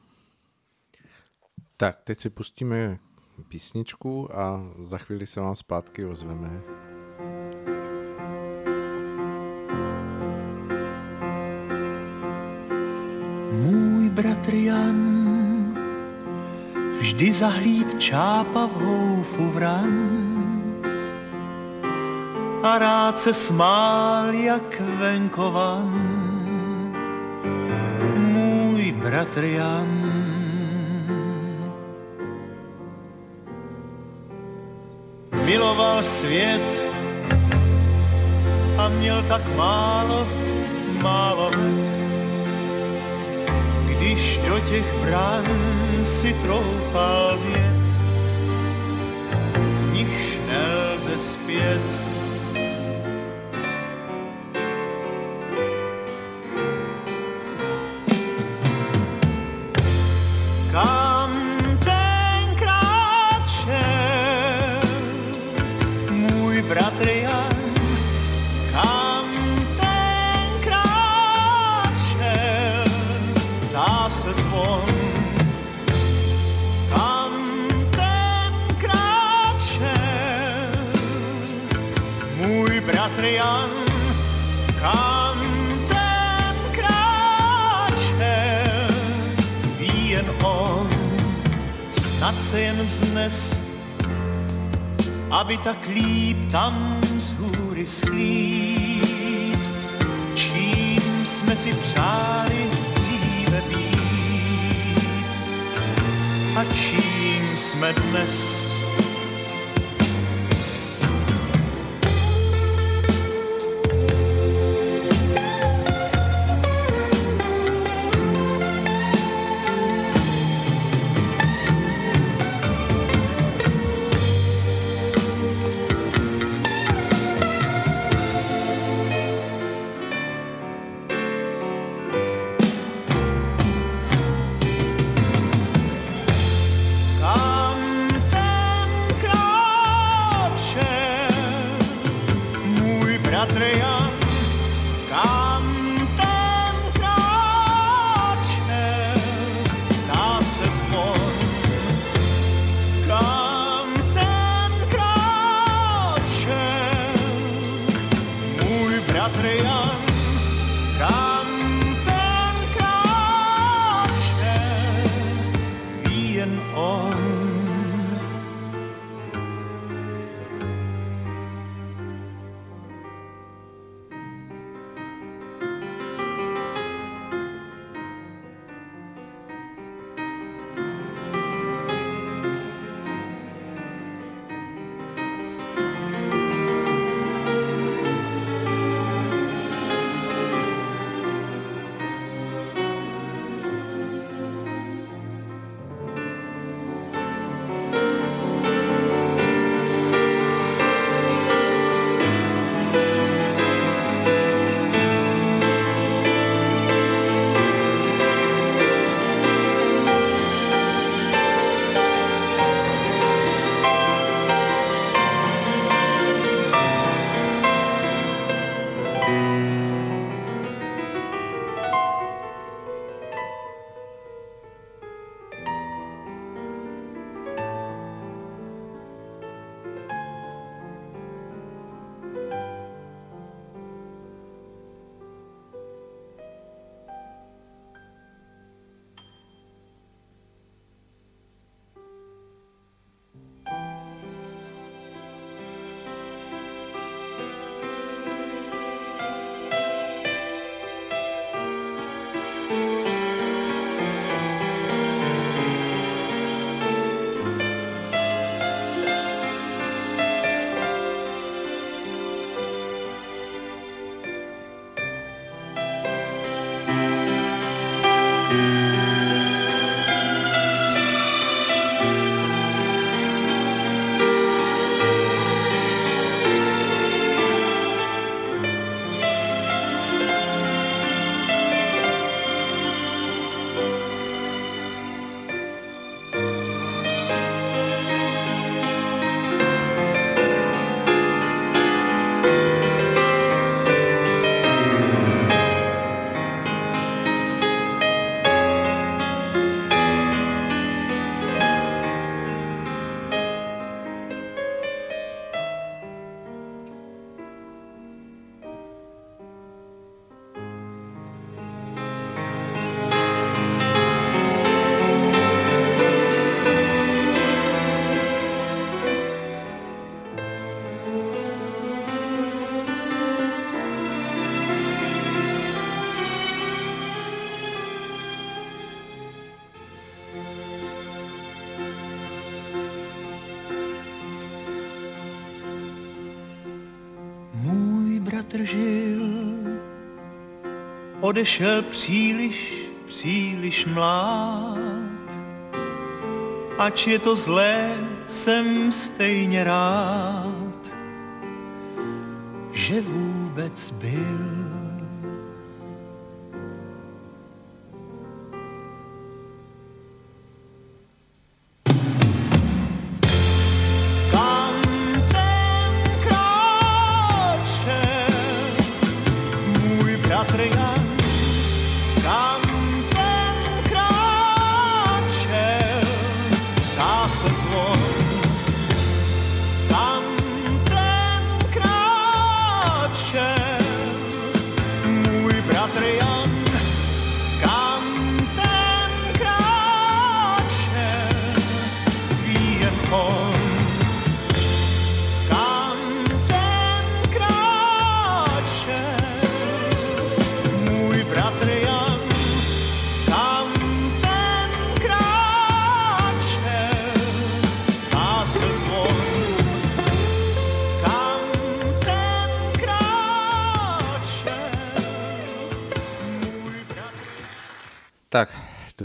Tak, teď si pustíme písničku a za chvíli se vám zpátky ozveme. bratr Jan vždy zahlíd čápa v houfu vran a rád se smál jak venkovan. Můj bratr Jan miloval svět a měl tak málo, málo let když do těch brán si troufal vět, z nich nelze zpět. Jan, kam ten kráčel, ví jen on, snad se jen vznes, aby tak líp tam z hůry sklít, čím jsme si přáli dříve být a čím jsme dnes nevydržil. Odešel příliš, příliš mlád. Ač je to zlé, jsem stejně rád, Kam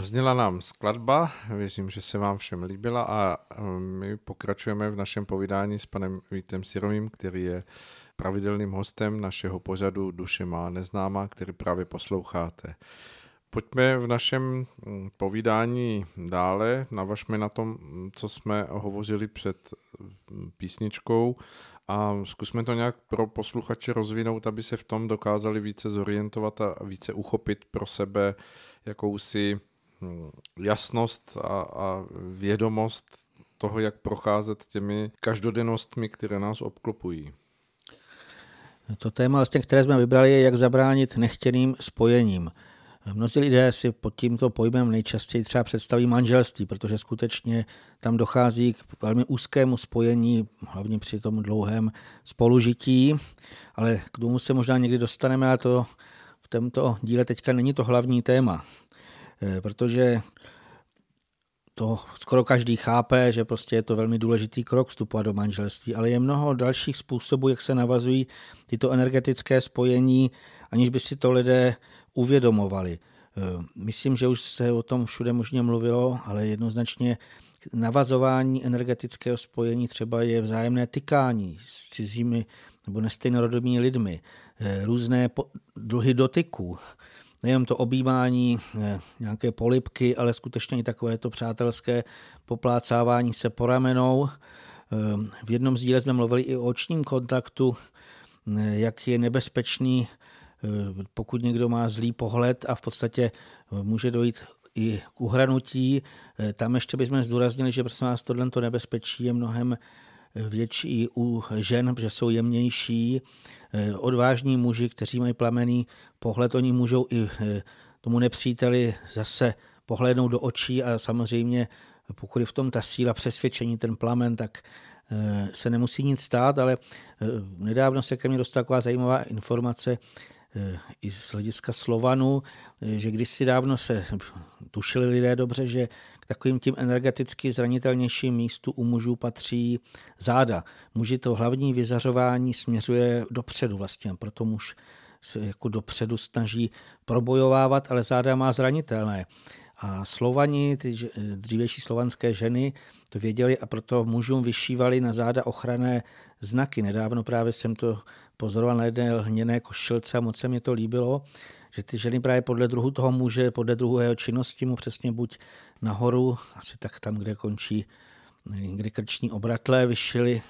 dozněla nám skladba, věřím, že se vám všem líbila a eh, my pokračujeme v našem povídání s panem Vítem Sirovým, který je pravidelným hostem našeho pořadu Duše má neznámá, který právě posloucháte. Pojďme v našem mm, povídání dále, navažme na tom, co jsme hovořili před mm, písničkou a zkusme to nějak pro posluchače rozvinout, aby se v tom dokázali více zorientovat a více uchopit pro sebe jakousi hm, jasnost a, a vědomost toho, jak procházet těmi každodennostmi, které nás obklopují. To téma, vlastně, které jsme vybrali, je, jak zabránit nechtěným spojením. Mnozí lidé si pod tímto pojmem nejčastěji třeba představí manželství, protože skutečně tam dochází k velmi úzkému spojení, hlavně při tom dlouhém spolužití, ale k tomu se možná někdy dostaneme, ale to v tomto díle teďka není to hlavní téma, protože to skoro každý chápe, že prostě je to velmi důležitý krok vstupovat do manželství, ale je mnoho dalších způsobů, jak se navazují tyto energetické spojení, aniž by si to lidé uvědomovali. Eh, Myslím, že už se o tom všude možně mluvilo, ale jednoznačně navazování energetického spojení třeba je vzájemné tykání s cizími nebo nestejnorodými lidmi, eh, různé druhy dotyků, nejenom to objímání, eh, nějaké polipky, ale skutečně i takové to přátelské poplácávání se po ramenou. Eh, V jednom z díle jsme mluvili i o očním kontaktu, eh, jak je nebezpečný, eh, pokud někdo má zlý pohled a v podstatě může dojít i k uhranutí. Tam ještě bychom zdůraznili, že prosím nás tohle nebezpečí je mnohem větší u žen, že jsou jemnější. Eh, Odvážní muži, kteří mají plamený pohled, oni můžou i eh, tomu nepříteli zase pohlédnout do očí a samozřejmě pokud je v tom ta síla přesvědčení, ten plamen, tak eh, se nemusí nic stát, ale nedávno se ke mně dostala taková zajímavá informace i z hlediska Slovanu, že kdysi dávno se tušili lidé dobře, že takovým tím energeticky zranitelnějším místu u mužů patří záda. Muži to hlavní vyzařování směřuje dopředu vlastně, proto muž se jako dopředu snaží probojovávat, ale záda má zranitelné. A Slovani, ty dřívější slovanské ženy, to věděli a proto mužům vyšívali na záda ochranné znaky. Nedávno právě jsem to pozoroval na jedné lhněné košilce a moc se mi to líbilo, že ty ženy právě podle druhu toho muže, podle druhu jeho činnosti mu přesně buď nahoru, asi tak tam, kde končí kde krční obratlé, vyšily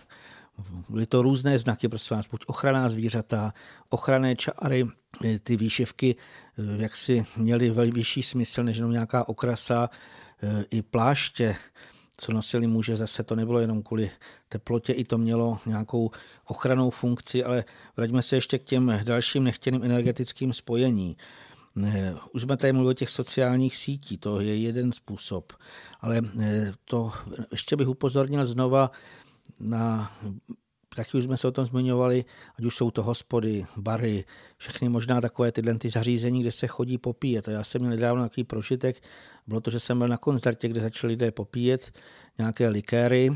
byly to různé znaky, prosím vás, buď ochranná zvířata, ochranné čáry, ty výšivky, eh, jak si měly vyšší smysl než jenom nějaká okrasa, eh, i pláště, co nosili muže, zase to nebylo jenom kvůli teplotě, i to mělo nějakou ochranou funkci, ale vraťme se ještě k těm dalším nechtěným energetickým spojení. Už jsme tady mluvili o těch sociálních sítí, to je jeden způsob, ale eh, to ještě bych upozornil znova na taky už jsme se o tom zmiňovali, ať už jsou to hospody, bary, všechny možná takové tyhle ty zařízení, kde se chodí popíjet. A já jsem měl nedávno takový prožitek, bylo to, že jsem byl na koncertě, kde začali lidé popíjet nějaké likéry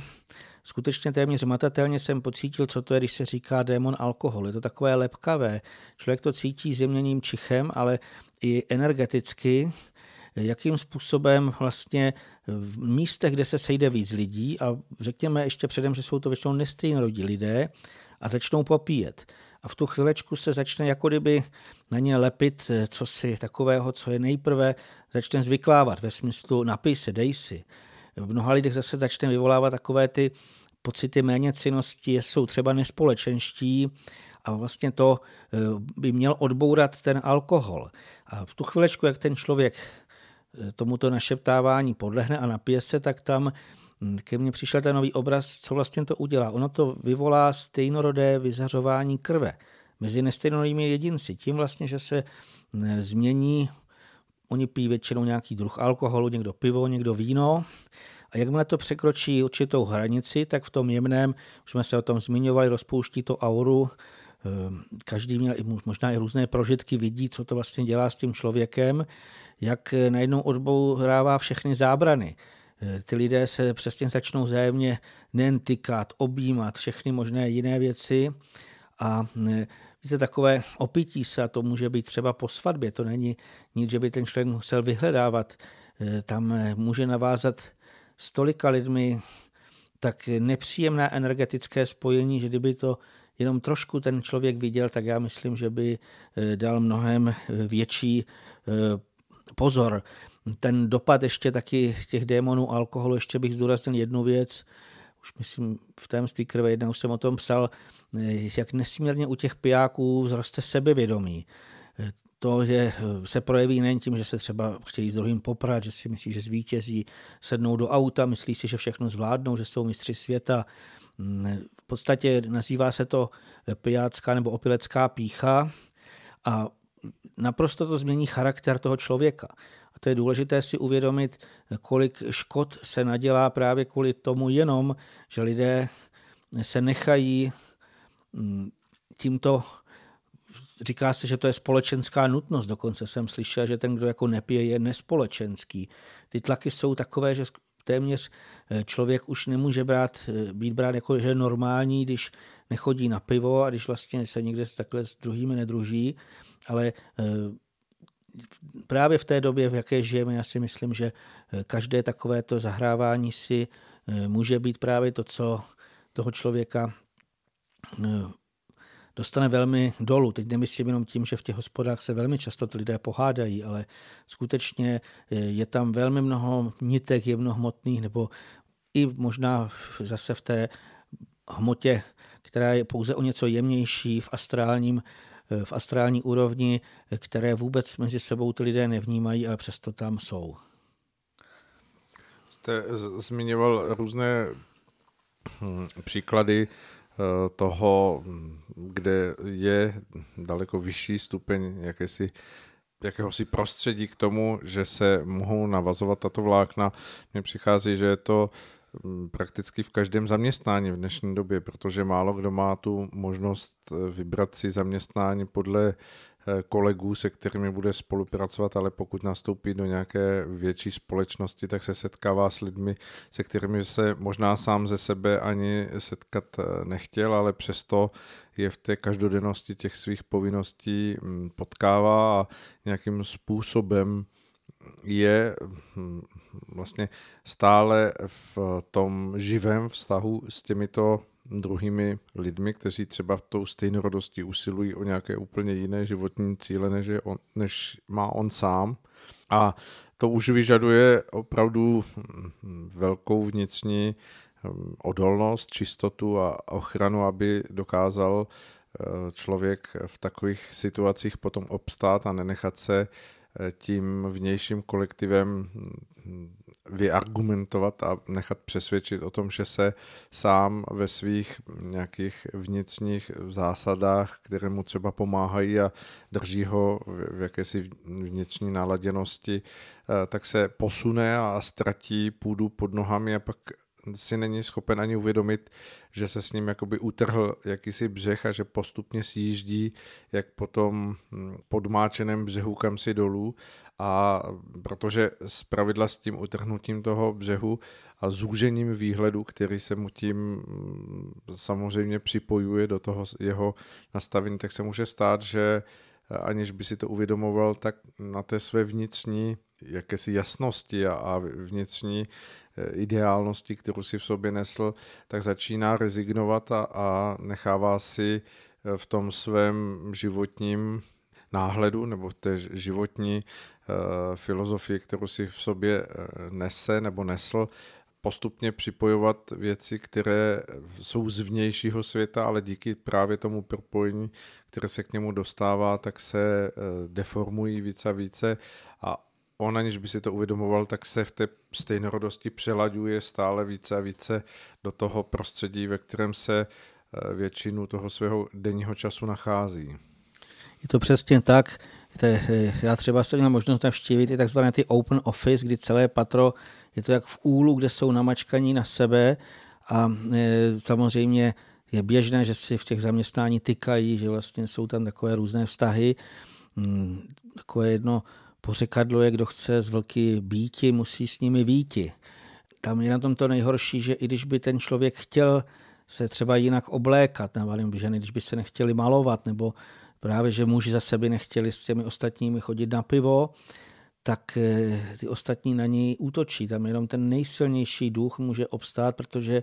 skutečně téměř matatelně jsem pocítil, co to je, když se říká démon alkohol. Je to takové lepkavé. Člověk to cítí zjemněným čichem, ale i energeticky, jakým způsobem vlastně v místech, kde se sejde víc lidí a řekněme ještě předem, že jsou to většinou nestejnorodí lidé a začnou popíjet. A v tu chvilečku se začne jako kdyby na ně lepit co si takového, co je nejprve začne zvyklávat ve smyslu napij se, dej si. V mnoha lidech zase začne vyvolávat takové ty pocity méněcinosti, jsou třeba nespolečenští a vlastně to eh, by měl odbourat ten alkohol. A v tu chvilečku, jak ten člověk eh, tomuto našeptávání podlehne a napije se, tak tam hm, ke mně přišel ten nový obraz, co vlastně to udělá. Ono to vyvolá stejnorodé vyzařování krve mezi nestejnorodými jedinci. Tím vlastně, že se hm, změní, oni pijí většinou nějaký druh alkoholu, někdo pivo, někdo víno a jakmile to překročí určitou hranici, tak v tom jemném, už jsme se o tom zmiňovali, rozpouští to auru, každý měl možná i různé prožitky, vidí, co to vlastně dělá s tím člověkem, jak najednou odbourává všechny zábrany. Ehm, ty lidé se přesně začnou zájemně nejen tykat, objímat, všechny možné jiné věci a ehm, víte, takové opití se, a to může být třeba po svatbě, to není nic, že by ten člověk musel vyhledávat, tam může navázat s tolika lidmi tak nepříjemné energetické spojení, že kdyby to jenom trošku ten člověk viděl, tak já myslím, že by eh, dal mnohem eh, větší eh, pozor. Ten dopad ještě taky těch démonů alkoholu, ještě bych zdůraznil jednu věc, už myslím v témství krve, jednou jsem o tom psal, jak nesmírně u těch pijáků vzroste sebevědomí to je, se projeví nejen tím, že se třeba chtějí s druhým poprat, že si myslí, že zvítězí, sednou do auta, myslí si, že všechno zvládnou, že jsou mistři světa. Podstatě nazývá se to pijácká nebo opilecká pícha a naprosto to změní charakter toho člověka. A to je důležité si uvědomit, kolik škod se nadělá právě kvůli tomu jenom, že lidé se nechají mm, tímto Říká se, že to je společenská nutnost. Dokonce jsem slyšel, že ten, kdo jako nepije, je nespolečenský. Ty tlaky jsou takové, že téměř eh, člověk už nemůže brát, eh, být brát jako, že normální, když nechodí na pivo a když vlastně se někde takhle s druhými nedruží, ale eh, právě v té době, v jaké žijeme, já si myslím, že každé takovéto zahrávání si může být právě to, co toho člověka dostane velmi dolů. Teď nemyslím jenom tím, že v těch hospodách se velmi často ty lidé pohádají, ale skutečně je tam velmi mnoho nitek jemnohmotných, nebo i možná zase v té hmotě, která je pouze o něco jemnější v astrálním v astrální úrovni, které vůbec mezi sebou ty lidé nevnímají, ale přesto tam jsou. Jste zmiňoval různé hm, příklady Eh, toho, kde je daleko vyšší stupeň jakési jakéhosi prostředí k tomu, že se mohou navazovat tato vlákna. Mně přichází, že je to mm, prakticky v každém zaměstnání v dnešní době, protože málo kdo má tu možnost eh, vybrat si zaměstnání podle Eh, kolegů, se kterými bude spolupracovat, ale pokud nastoupí do nějaké větší společnosti, tak se setkává s lidmi, se kterými se možná sám ze sebe ani setkat eh, nechtěl, ale přesto je v té každodennosti těch svých povinností hm, potkává a nějakým způsobem je hm, vlastně stále v tom živém vztahu s těmito druhými lidmi, kteří třeba v tou stejnorodostí usilují o nějaké úplně jiné životní cíle, než, je on, než má on sám. A to už vyžaduje opravdu velkou vnitřní hm, odolnost, čistotu a ochranu, aby dokázal eh, člověk v takových situacích potom obstát a nenechat se eh, tím vnějším kolektivem hm, vyargumentovat a nechat přesvědčit o tom, že se sám ve svých nějakých vnitřních zásadách, které mu třeba pomáhají a drží ho v jakési vnitřní naladěnosti, eh, tak se posune a ztratí půdu pod nohami a pak si není schopen ani uvědomit, že se s ním jakoby utrhl jakýsi břeh a že postupně si jíždí jak po tom hm, podmáčeném břehu kam si dolů. A protože z pravidla s tím utrhnutím toho břehu a zúžením výhledu, který se mu tím hm, samozřejmě připojuje do toho jeho nastavení, tak se může stát, že aniž by si to uvědomoval, tak na té své vnitřní jakési jasnosti a, vnitřní eh, ideálnosti, kterou si v sobě nesl, tak začíná rezignovat a, a nechává si eh, v tom svém životním náhledu nebo v té životní uh, filozofii, kterou si v sobě nese nebo nesl, postupně připojovat věci, které jsou z vnějšího světa, ale díky právě tomu propojení, které se k němu dostává, tak se deformují více a více a on, aniž by si to uvědomoval, tak se v té stejnorodosti přelaďuje stále více a více do toho prostředí, ve kterém se eh, většinu toho svého denního času nachází. Je to přesně tak. Víte, eh, já třeba jsem měl možnost navštívit i takzvané ty open office, kdy celé patro je to jak v úlu, kde jsou namačkaní na sebe a e, samozřejmě je běžné, že si v těch zaměstnání tykají, že vlastně jsou tam takové různé vztahy. Hmm, takové jedno pořekadlo je, kdo chce z vlky býti, musí s nimi výti. Tam je na tom to nejhorší, že i když by ten člověk chtěl se třeba jinak oblékat, nebo ženy, když by se nechtěli malovat, nebo právě, že muži za sebe nechtěli s těmi ostatními chodit na pivo, tak eh, ty ostatní na něj útočí. Tam jenom ten nejsilnější duch může obstát, protože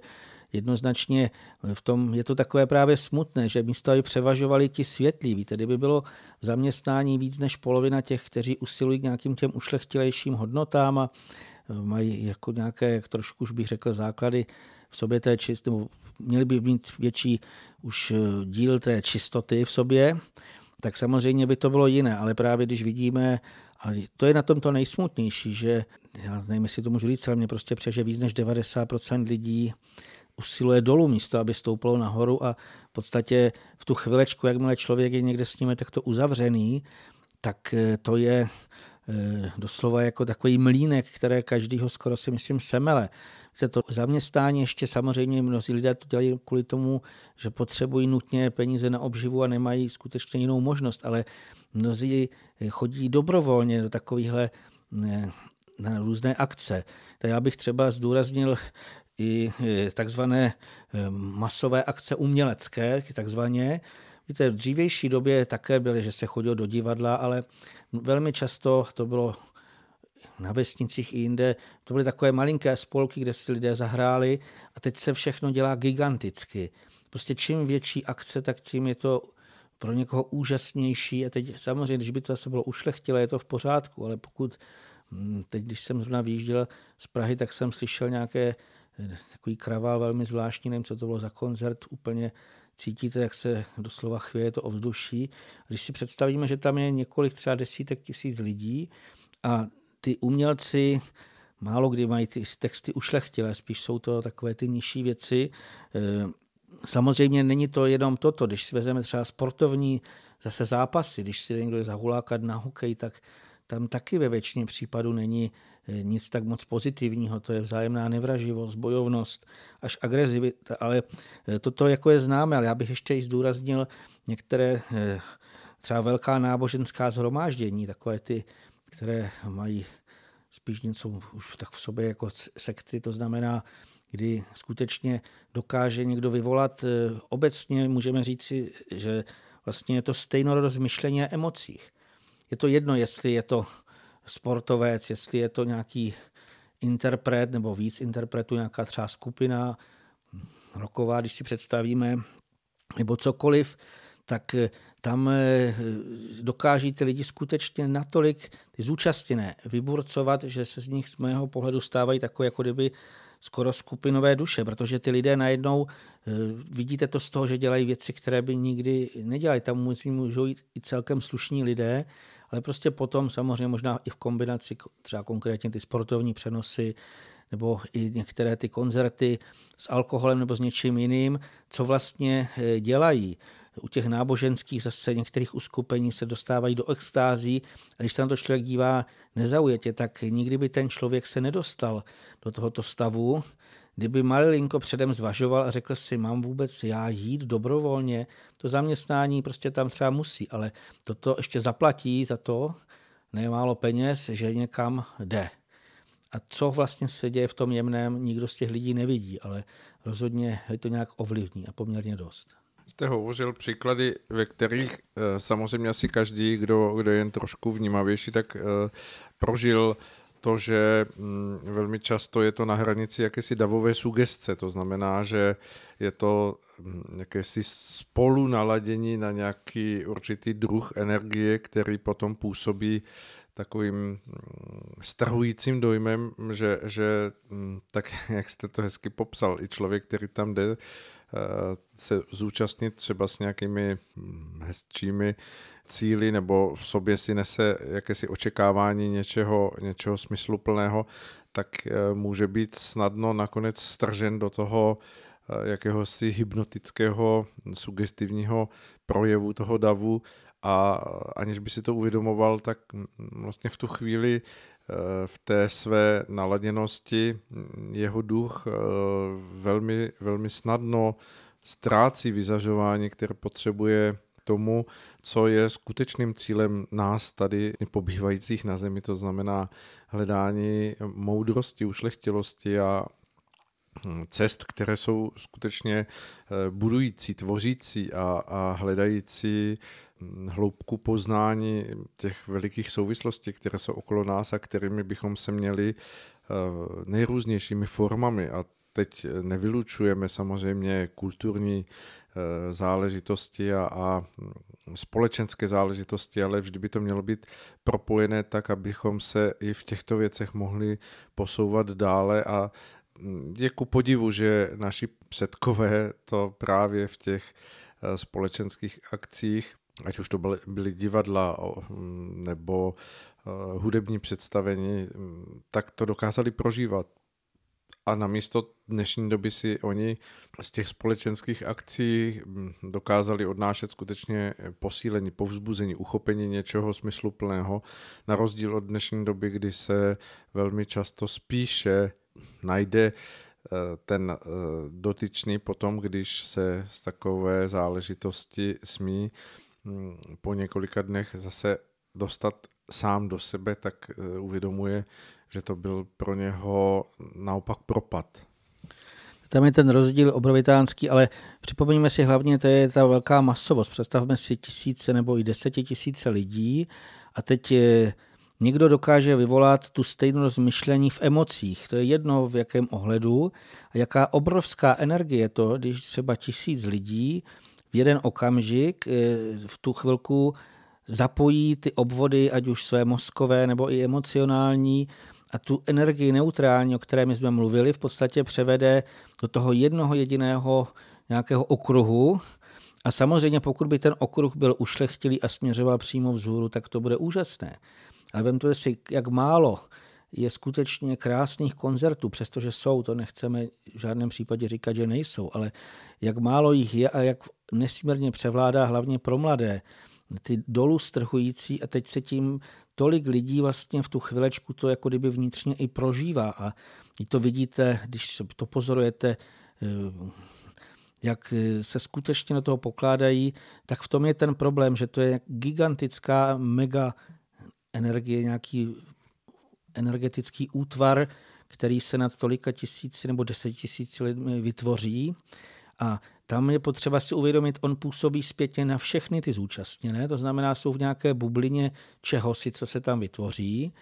jednoznačně v tom je to takové právě smutné, že místo aby převažovali ti světlí, tedy by bylo zaměstnání víc než polovina těch, kteří usilují k nějakým těm ušlechtilejším hodnotám a mají jako nějaké, jak trošku už bych řekl, základy v sobě té čist, nebo měli by mít větší už eh, díl té čistoty v sobě, tak samozřejmě by to bylo jiné, ale právě když vidíme, a to je na tom to nejsmutnější, že já nevím, jestli to můžu říct, ale mě prostě přeže víc než 90% lidí usiluje dolů místo, aby stouplo nahoru a v podstatě v tu chvilečku, jakmile člověk je někde s ním takto uzavřený, tak eh, to je eh, doslova jako takový mlínek, které každýho skoro si myslím semele. To zaměstnání ještě samozřejmě mnozí lidé to dělají kvůli tomu, že potřebují nutně peníze na obživu a nemají skutečně jinou možnost, ale mnozí chodí dobrovolně do takovýchhle eh, na různé akce. Tak já bych třeba zdůraznil i takzvané eh, masové akce umělecké, takzvaně. Víte, v dřívější době také byly, že se chodilo do divadla, ale velmi často to bylo na vesnicích i jinde. To byly takové malinké spolky, kde si lidé zahráli a teď se všechno dělá giganticky. Prostě čím větší akce, tak tím je to pro někoho úžasnější. A teď samozřejmě, když by to zase bylo ušlechtilé, je to v pořádku, ale pokud hm, teď, když jsem zrovna vyjížděl z Prahy, tak jsem slyšel nějaké takový kravál velmi zvláštní, nevím, co to bylo za koncert, úplně cítíte, jak se doslova chvěje to ovzduší. Když si představíme, že tam je několik třeba desítek tisíc lidí a ty umělci málo kdy mají ty texty ušlechtilé, spíš jsou to takové ty nižší věci. E, samozřejmě není to jenom toto, když si vezmeme třeba sportovní zase zápasy, když si někdo zahulákat na hokej, tak tam taky ve většině případů není eh, nic tak moc pozitivního, to je vzájemná nevraživost, bojovnost, až agresivita, ale eh, toto jako je známe, ale já bych ještě i zdůraznil některé eh, třeba velká náboženská zhromáždění, takové ty, které mají spíš něco už tak v sobě jako sekty, to znamená, kdy skutečně dokáže někdo vyvolat, obecně můžeme říci, že vlastně je to stejnorodost myšlení a emocích. Je to jedno, jestli je to sportovec, jestli je to nějaký interpret nebo víc interpretů, nějaká třeba skupina roková, když si představíme, nebo cokoliv, tak eh, tam eh, dokáží ty lidi skutečně natolik ty zúčastněné vyburcovat, že se z nich z mého pohledu stávají takové, jako kdyby skoro skupinové duše, protože ty lidé najednou, eh, vidíte to z toho, že dělají věci, které by nikdy nedělali. Tam můžou jít i celkem slušní lidé, ale prostě potom samozřejmě možná i v kombinaci třeba konkrétně ty sportovní přenosy nebo i některé ty koncerty s alkoholem nebo s něčím jiným, co vlastně eh, dělají. U těch náboženských zase některých uskupení se dostávají do extází a když se na to člověk dívá nezaujatě, tak nikdy by ten člověk se nedostal do tohoto stavu, kdyby malinko předem zvažoval a řekl si, mám vůbec já jít dobrovolně, to zaměstnání prostě tam třeba musí, ale toto ještě zaplatí za to, nemálo peněz, že někam jde. A co vlastně se děje v tom jemném, nikdo z těch lidí nevidí, ale rozhodně je to nějak ovlivní a poměrně dost. Jste hovořil příklady, ve kterých eh, samozřejmě asi každý, kdo, kdo je jen trošku vnímavější, tak eh, prožil to, že mm, velmi často je to na hranici jakési davové sugestce, to znamená, že je to mm, jakési spolu naladění na nějaký určitý druh energie, který potom působí takovým mm, strhujícím dojmem, že, že tak, [laughs] jak jste to hezky popsal, i člověk, který tam jde, Eh, se zúčastnit třeba s nějakými hezčími cíly nebo v sobě si nese jakési očekávání něčeho, něčeho smysluplného, tak eh, může být snadno nakonec stržen do toho eh, jakéhosi hypnotického, sugestivního projevu toho davu. A aniž by si to uvědomoval, tak vlastně v tu chvíli v té své naladěnosti jeho duch eh, velmi, velmi snadno ztrácí vyzažování, které potřebuje tomu, co je skutečným cílem nás tady pobývajících na zemi, to znamená hledání moudrosti, ušlechtilosti a hm, cest, které jsou skutečně eh, budující, tvořící a, a hledající hloubku poznání těch velikých souvislostí, které jsou okolo nás a kterými bychom se měli eh, nejrůznějšími formami. A teď nevylučujeme samozřejmě kulturní záležitosti a, a společenské záležitosti, ale vždy by to mělo být propojené tak, abychom se i v těchto věcech mohli posouvat dále a hm, je ku podivu, že naši předkové to právě v těch eh, společenských akcích ať už to byly, byly divadla hm, nebo eh, hudební představení, hm, tak to dokázali prožívat. A namísto dnešní doby si oni z těch společenských akcí hm, dokázali odnášet skutečně posílení, povzbuzení, uchopení něčeho smysluplného, na rozdíl od dnešní doby, kdy se velmi často spíše najde eh, ten eh, dotyčný potom, když se z takové záležitosti smí Mm, po několika dnech zase dostat sám do sebe, tak eh, uvědomuje, že to byl pro něho naopak propad. Tam je ten rozdíl obrovitánský, ale připomeňme si hlavně, to je ta velká masovost. Představme si tisíce nebo i desetitisíce lidí a teď je, někdo dokáže vyvolat tu stejnost myšlení v emocích. To je jedno v jakém ohledu. A jaká obrovská energie to, když třeba tisíc lidí v jeden okamžik, eh, v tu chvilku zapojí ty obvody, ať už své mozkové nebo i emocionální, a tu energii neutrální, o které my jsme mluvili, v podstatě převede do toho jednoho jediného nějakého okruhu. A samozřejmě, pokud by ten okruh byl ušlechtilý a směřoval přímo vzhůru, tak to bude úžasné. Ale vemte si, jak málo je skutečně krásných koncertů, přestože jsou, to nechceme v žádném případě říkat, že nejsou, ale jak málo jich je a jak nesmírně převládá hlavně pro mladé, ty dolů strhující a teď se tím tolik lidí vlastně v tu chvilečku to jako kdyby vnitřně i prožívá. A i to vidíte, když to pozorujete, eh, jak se skutečně na toho pokládají, tak v tom je ten problém, že to je gigantická mega energie, nějaký energetický útvar, který se nad tolika tisíci nebo deset tisíci lidmi vytvoří a tam je potřeba si uvědomit, on působí zpětně na všechny ty zúčastněné, to znamená, jsou v nějaké bublině čehosi, co se tam vytvoří.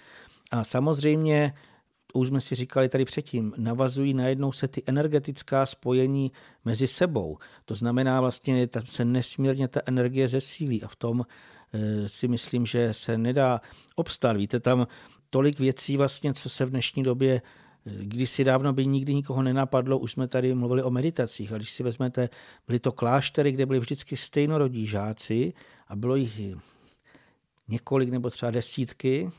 A samozřejmě, už jsme si říkali tady předtím, navazují najednou se ty energetická spojení mezi sebou. To znamená vlastně, tam se nesmírně ta energie zesílí a v tom e, si myslím, že se nedá obstát. Víte, tam tolik věcí vlastně, co se v dnešní době když si dávno by nikdy nikoho nenapadlo, už jsme tady mluvili o meditacích, ale když si vezmete, byly to kláštery, kde byli vždycky stejnorodí žáci a bylo jich několik nebo třeba desítky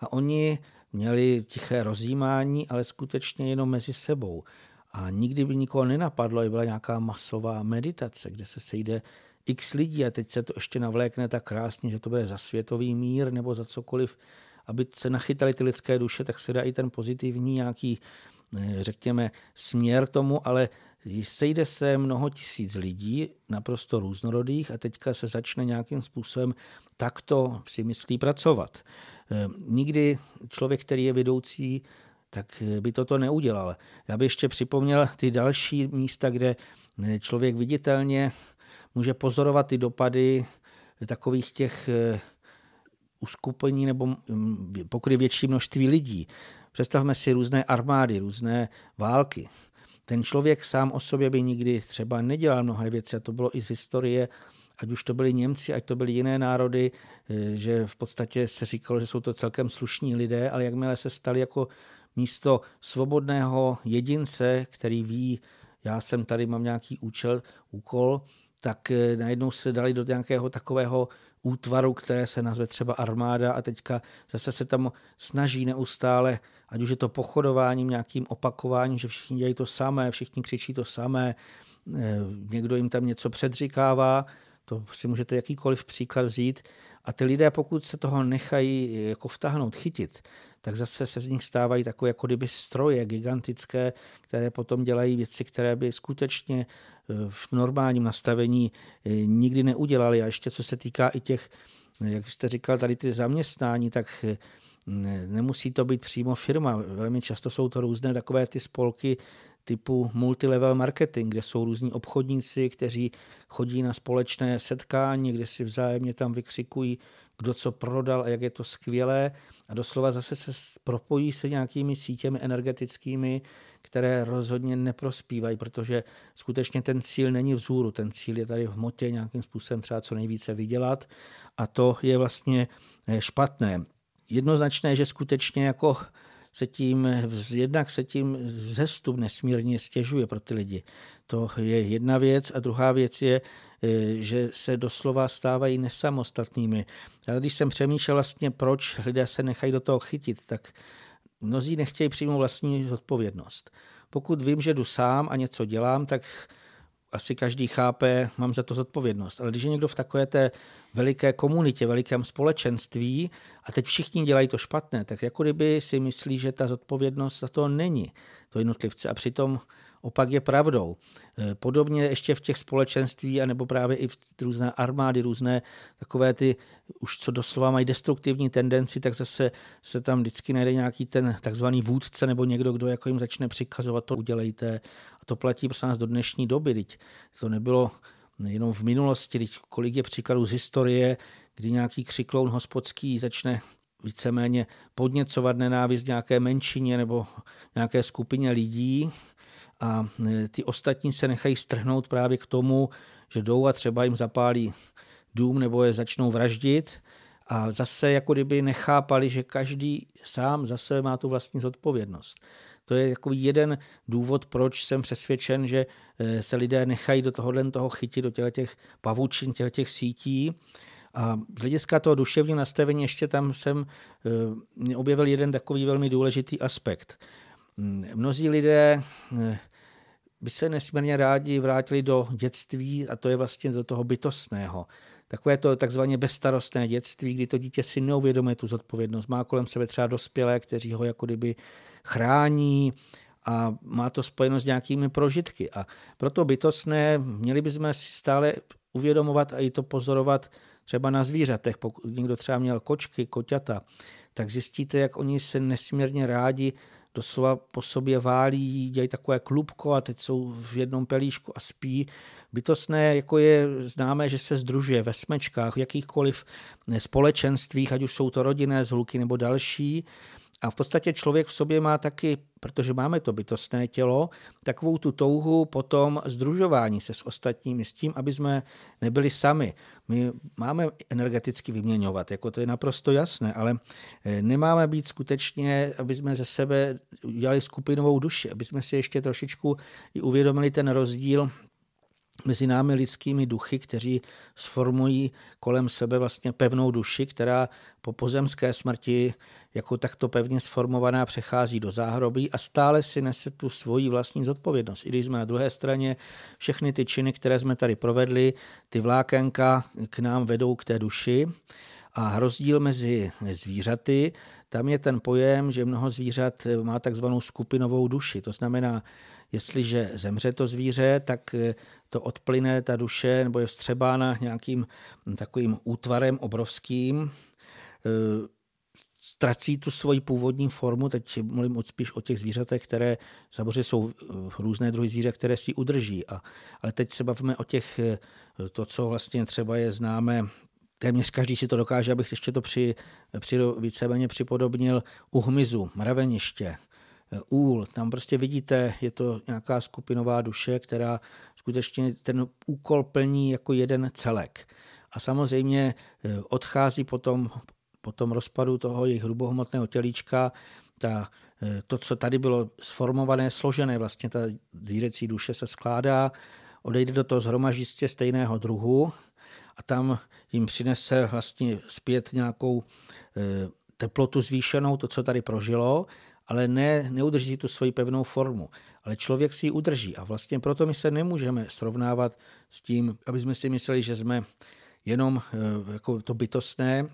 a oni měli tiché rozjímání, ale skutečně jenom mezi sebou. A nikdy by nikoho nenapadlo, že byla nějaká masová meditace, kde se sejde x lidí a teď se to ještě navlékne tak krásně, že to bude za světový mír nebo za cokoliv aby se nachytali ty lidské duše, tak se dá i ten pozitivní nějaký řekněme, směr tomu, ale sejde se mnoho tisíc lidí, naprosto různorodých a teďka se začne nějakým způsobem takto si myslí pracovat. Nikdy člověk, který je vedoucí, tak by toto neudělal. Já bych ještě připomněl ty další místa, kde člověk viditelně může pozorovat ty dopady takových těch eh, uskupení nebo mm, pokry větší množství lidí. Představme si různé armády, různé války. Ten člověk sám o sobě by nikdy třeba nedělal mnohé věci a to bylo i z historie, ať už to byli Němci, ať to byly jiné národy, eh, že v podstatě se říkalo, že jsou to celkem slušní lidé, ale jakmile se stali jako místo svobodného jedince, který ví, já jsem tady, mám nějaký účel, úkol, tak eh, najednou se dali do nějakého takového útvaru, které se nazve třeba armáda a teďka zase se tam snaží neustále, ať už je to pochodováním, nějakým opakováním, že všichni dělají to samé, všichni křičí to samé, eh, někdo jim tam něco předříkává, to si můžete jakýkoliv příklad vzít. A ty lidé, pokud se toho nechají jako vtáhnout, chytit, tak zase se z nich stávají takové jako kdyby stroje gigantické, které potom dělají věci, které by skutečně eh, v normálním nastavení eh, nikdy neudělali. A ještě co se týká i těch, eh, jak jste říkal, tady ty zaměstnání, tak nemusí to být přímo firma. Velmi často jsou to různé takové ty spolky typu multilevel marketing, kde jsou různí obchodníci, kteří chodí na společné setkání, kde si vzájemně tam vykřikují, kdo co prodal a jak je to skvělé. A doslova zase se propojí se nějakými sítěmi energetickými, které rozhodně neprospívají, protože skutečně ten cíl není vzhůru, ten cíl je tady v hmotě nějakým způsobem třeba co nejvíce vydělat a to je vlastně eh, špatné. Jednoznačné, že skutečně jako se tím, jednak se tím zestup nesmírně stěžuje pro ty lidi. To je jedna věc a druhá věc je, e, že se doslova stávají nesamostatnými. Já když jsem přemýšlel vlastně, proč lidé se nechají do toho chytit, tak mnozí nechtějí přijmout vlastní odpovědnost. Pokud vím, že jdu sám a něco dělám, tak asi každý chápe, mám za to zodpovědnost. Ale když je někdo v takové té veliké komunitě, velikém společenství a teď všichni dělají to špatné, tak jako kdyby si myslí, že ta zodpovědnost za to není, to jednotlivce. A přitom opak je pravdou. E, podobně ještě v těch společenství, anebo právě i v různé armády, různé takové ty, už co doslova mají destruktivní tendenci, tak zase se tam vždycky najde nějaký ten takzvaný vůdce nebo někdo, kdo jako jim začne přikazovat, to udělejte. A to platí prostě nás do dnešní doby. Teď to nebylo jenom v minulosti, teď kolik je příkladů z historie, kdy nějaký křikloun hospodský začne víceméně podněcovat nenávist nějaké menšině nebo nějaké skupině lidí a e, ty ostatní se nechají strhnout právě k tomu, že jdou a třeba jim zapálí dům nebo je začnou vraždit a zase jako kdyby nechápali, že každý sám zase má tu vlastní zodpovědnost. To je jako jeden důvod, proč jsem přesvědčen, že e, se lidé nechají do tohohle toho chytit, do těch, pavučin, těch sítí. A z hlediska toho duševního nastavení ještě tam jsem e, objevil jeden takový velmi důležitý aspekt. Mnozí lidé eh, by se nesmírně rádi vrátili do dětství a to je vlastně do toho bytostného. Takové to takzvaně bezstarostné dětství, kdy to dítě si neuvědomuje tu zodpovědnost. Má kolem sebe třeba dospělé, kteří ho jako kdyby chrání a má to spojeno s nějakými prožitky. A proto bytostné měli bychom si stále uvědomovat a i to pozorovat třeba na zvířatech. Pokud někdo třeba měl kočky, koťata, tak zjistíte, jak oni se nesmírně rádi doslova po sobě válí, dělají takové klubko a teď jsou v jednom pelíšku a spí. Bytostné jako je známé, že se združuje ve smečkách, v jakýchkoliv společenstvích, ať už jsou to rodinné zhluky nebo další. A v podstatě člověk v sobě má taky, protože máme to bytostné tělo, takovou tu touhu potom združování se s ostatními, s tím, aby jsme nebyli sami. My máme energeticky vyměňovat, jako to je naprosto jasné, ale eh, nemáme být skutečně, aby jsme ze sebe udělali skupinovou duši, aby jsme si ještě trošičku i uvědomili ten rozdíl mezi námi lidskými duchy, kteří sformují kolem sebe vlastně pevnou duši, která po pozemské smrti jako takto pevně sformovaná přechází do záhrobí a stále si nese tu svoji vlastní zodpovědnost. I když jsme na druhé straně, všechny ty činy, které jsme tady provedli, ty vlákenka k nám vedou k té duši a rozdíl mezi zvířaty, tam je ten pojem, že mnoho zvířat má takzvanou skupinovou duši. To znamená, jestliže zemře to zvíře, tak to odplyne ta duše nebo je vstřebána nějakým takovým útvarem obrovským, ztrací tu svoji původní formu, teď mluvím spíš o těch zvířatech, které samozřejmě jsou eh, různé druhy zvířat, které si udrží. A, ale teď se bavíme o těch, eh, to, co vlastně třeba je známe téměř každý si to dokáže, abych ještě to při, při víceméně připodobnil u hmyzu, mraveniště, eh, úl. Tam prostě vidíte, je to nějaká skupinová duše, která skutečně ten úkol plní jako jeden celek. A samozřejmě odchází potom po tom rozpadu toho jejich hrubohmotného tělíčka, ta, e, to, co tady bylo sformované, složené, vlastně ta zvířecí duše se skládá, odejde do toho zhromaždistě stejného druhu a tam jim přinese vlastně zpět nějakou e, teplotu zvýšenou, to, co tady prožilo, ale ne, neudrží tu svoji pevnou formu. Ale člověk si ji udrží a vlastně proto my se nemůžeme srovnávat s tím, aby jsme si mysleli, že jsme jenom e, jako to bytostné,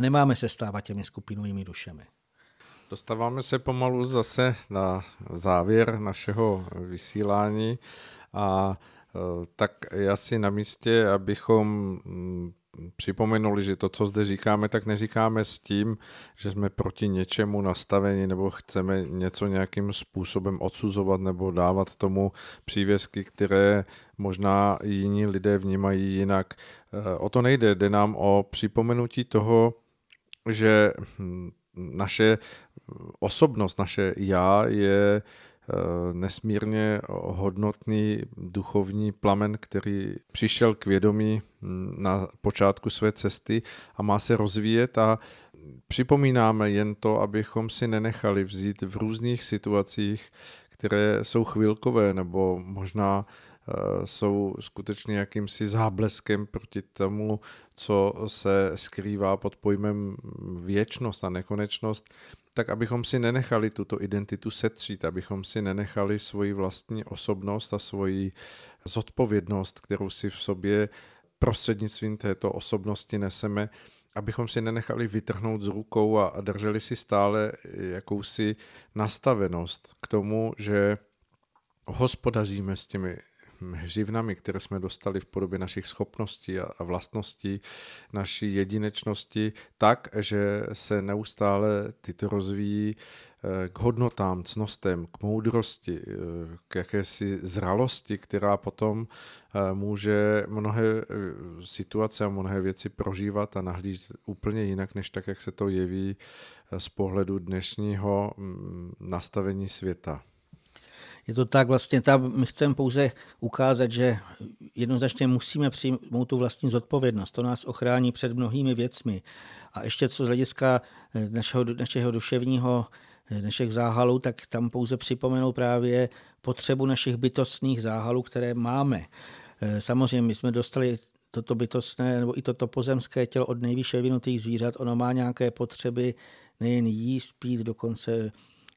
Nemáme se stávat těmi skupinovými dušemi. Dostáváme se pomalu zase na závěr našeho vysílání a e, tak já si na místě, abychom mm, připomenuli, že to, co zde říkáme, tak neříkáme s tím, že jsme proti něčemu nastaveni nebo chceme něco nějakým způsobem odsuzovat nebo dávat tomu přívězky, které možná jiní lidé vnímají jinak. E, o to nejde, jde nám o připomenutí toho, že hm, naše osobnost, naše já je eh, nesmírně hodnotný duchovní plamen, který přišel k vědomí hm, na počátku své cesty a má se rozvíjet a připomínáme jen to, abychom si nenechali vzít v různých situacích, které jsou chvilkové nebo možná jsou skutečně jakýmsi zábleskem proti tomu, co se skrývá pod pojmem věčnost a nekonečnost, tak abychom si nenechali tuto identitu setřít, abychom si nenechali svoji vlastní osobnost a svoji zodpovědnost, kterou si v sobě prostřednictvím této osobnosti neseme, abychom si nenechali vytrhnout z rukou a drželi si stále jakousi nastavenost k tomu, že hospodaříme s těmi hřivnami, které jsme dostali v podobě našich schopností a vlastností, naší jedinečnosti, tak, že se neustále tyto rozvíjí eh, k hodnotám, cnostem, k moudrosti, eh, k jakési zralosti, která potom eh, může mnohé situace a mnohé věci prožívat a nahlížet úplně jinak, než tak, jak se to jeví z pohledu dnešního mm, nastavení světa je to tak vlastně, tam my chceme pouze ukázat, že jednoznačně musíme přijmout tu vlastní zodpovědnost. To nás ochrání před mnohými věcmi. A ještě co z hlediska eh, našeho, našeho duševního eh, našich záhalů, tak tam pouze připomenout právě potřebu našich bytostných záhalů, které máme. Eh, samozřejmě my jsme dostali toto bytostné nebo i toto pozemské tělo od nejvyšší vyvinutých zvířat, ono má nějaké potřeby nejen jíst, pít, dokonce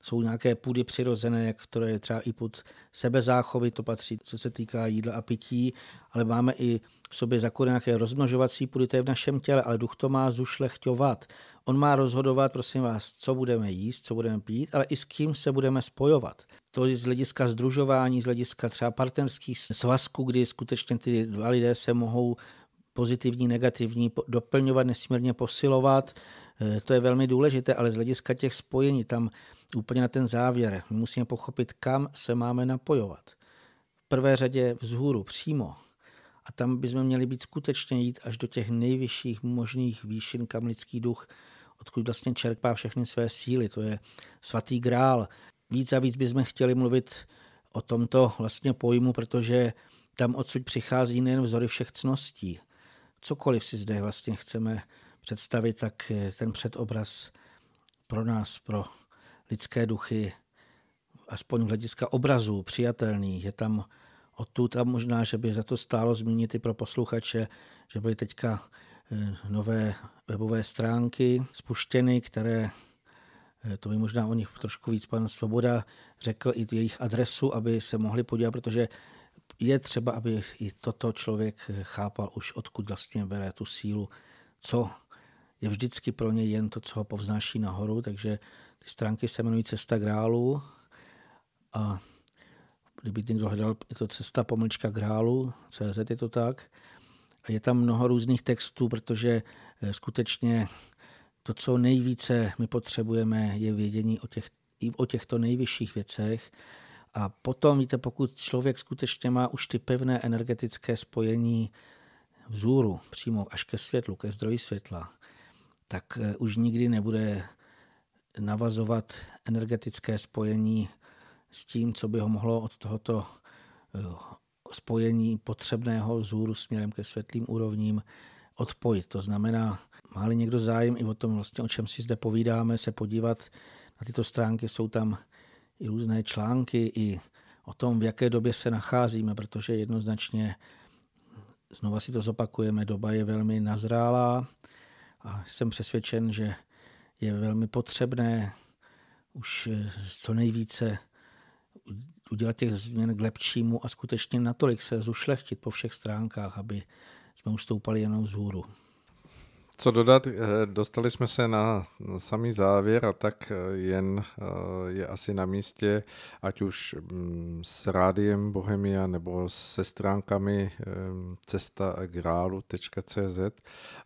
jsou nějaké půdy přirozené, které je třeba i pod sebezáchovy, to patří, co se týká jídla a pití, ale máme i v sobě zakon nějaké rozmnožovací půdy, to je v našem těle, ale duch to má zušlechťovat. On má rozhodovat, prosím vás, co budeme jíst, co budeme pít, ale i s kým se budeme spojovat. To je z hlediska združování, z hlediska třeba partnerských svazků, kdy skutečně ty dva lidé se mohou pozitivní, negativní doplňovat, nesmírně posilovat. Eh, to je velmi důležité, ale z hlediska těch spojení tam úplně na ten závěr. My musíme pochopit, kam se máme napojovat. V prvé řadě vzhůru, přímo. A tam bychom měli být skutečně jít až do těch nejvyšších možných výšin, kam lidský duch, odkud vlastně čerpá všechny své síly. To je svatý grál. Víc a víc bychom chtěli mluvit o tomto vlastně pojmu, protože tam odsud přichází nejen vzory všech cností. Cokoliv si zde vlastně chceme představit, tak ten předobraz pro nás, pro lidské duchy, aspoň z hlediska obrazů, přijatelný. Je tam odtud a možná, že by za to stálo zmínit i pro posluchače, že byly teďka eh, nové webové stránky spuštěny, které eh, to by možná o nich trošku víc pan Svoboda řekl i jejich adresu, aby se mohli podívat, protože je třeba, aby i toto člověk chápal už, odkud vlastně bere tu sílu, co je vždycky pro něj jen to, co ho povznáší nahoru, takže ty stránky se jmenují Cesta grálu a kdyby někdo hledal, je to cesta pomlčka grálu, CZ je to tak. A je tam mnoho různých textů, protože eh, skutečně to, co nejvíce my potřebujeme, je vědění o, těch, i o těchto nejvyšších věcech. A potom, víte, pokud člověk skutečně má už ty pevné energetické spojení vzůru, přímo až ke světlu, ke zdroji světla, tak eh, už nikdy nebude navazovat energetické spojení s tím, co by ho mohlo od tohoto eh, spojení potřebného vzůru směrem ke světlým úrovním odpojit. To znamená, má někdo zájem i o tom, vlastně, o čem si zde povídáme, se podívat na tyto stránky, jsou tam i různé články, i o tom, v jaké době se nacházíme, protože jednoznačně, znova si to zopakujeme, doba je velmi nazrálá a jsem přesvědčen, že je velmi potřebné už co nejvíce udělat těch změn k lepšímu a skutečně natolik se zušlechtit po všech stránkách, aby jsme už stoupali jenom vzhůru. Co dodat, eh, dostali jsme se na samý závěr a tak eh, jen eh, je asi na místě, ať už mm, s rádiem Bohemia nebo se stránkami cestagrálu.cz,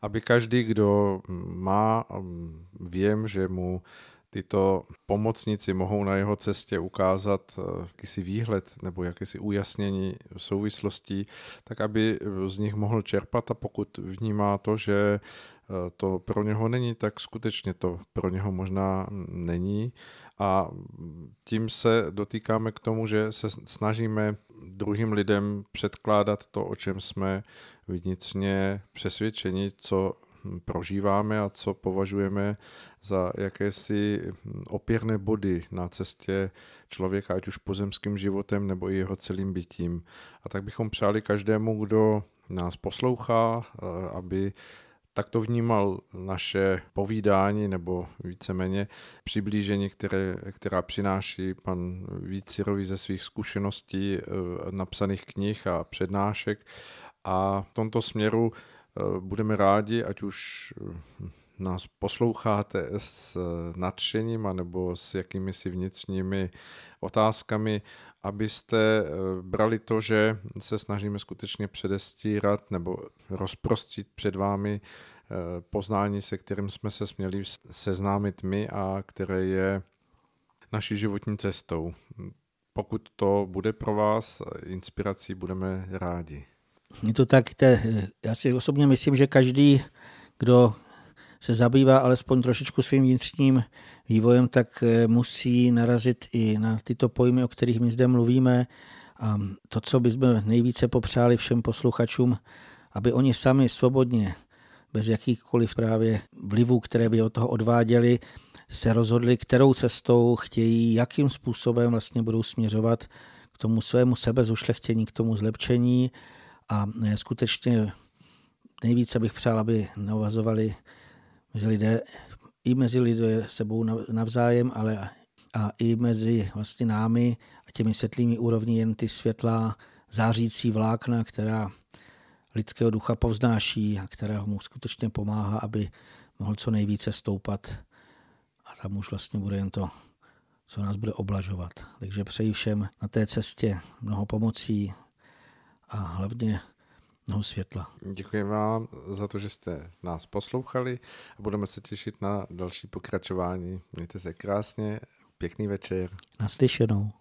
aby každý, kdo má, mm, vím, že mu tyto pomocníci mohou na jeho cestě ukázat eh, jakýsi výhled nebo jakýsi ujasnění souvislostí, tak aby z nich mohl čerpat a pokud vnímá to, že eh, to pro něho není, tak skutečně to pro něho možná není. A tím se dotýkáme k tomu, že se snažíme druhým lidem předkládat to, o čem jsme vnitřně přesvědčeni, co prožíváme a co považujeme za jakési opěrné body na cestě člověka, ať už pozemským životem nebo i jeho celým bytím. A tak bychom přáli každému, kdo nás poslouchá, eh, aby tak to vnímal naše povídání nebo víceméně přiblížení, které, která přináší pan Vícirovi ze svých zkušeností, eh, napsaných knih a přednášek. A v tomto směru budeme rádi, ať už eh, nás posloucháte s nadšením anebo s jakými si vnitřními otázkami, abyste eh, brali to, že se snažíme skutečně předestírat nebo rozprostřít před vámi poznání, se kterým jsme se směli seznámit my a které je naší životní cestou. Pokud to bude pro vás inspirací, budeme rádi. Je to tak, te, já si osobně myslím, že každý, kdo se zabývá alespoň trošičku svým vnitřním vývojem, tak eh, musí narazit i na tyto pojmy, o kterých my zde mluvíme. A to, co bychom nejvíce popřáli všem posluchačům, aby oni sami svobodně, bez jakýchkoliv právě vlivů, které by od toho odváděli, se rozhodli, kterou cestou chtějí, jakým způsobem vlastně budou směřovat k tomu svému sebezušlechtění, k tomu zlepšení a e, skutečně nejvíce bych přál, aby navazovali mezi lidé, i mezi lidé sebou navzájem, ale a i mezi vlastně námi a těmi světlými úrovní jen ty světlá zářící vlákna, která lidského ducha povznáší a která mu skutečně pomáhá, aby mohl co nejvíce stoupat. A tam už vlastně bude jen to, co nás bude oblažovat. Takže přeji všem na té cestě mnoho pomocí, a hlavně mnoho světla. Děkujeme vám za to, že jste nás poslouchali a budeme se těšit na další pokračování. Mějte se krásně, pěkný večer. Naslyšenou.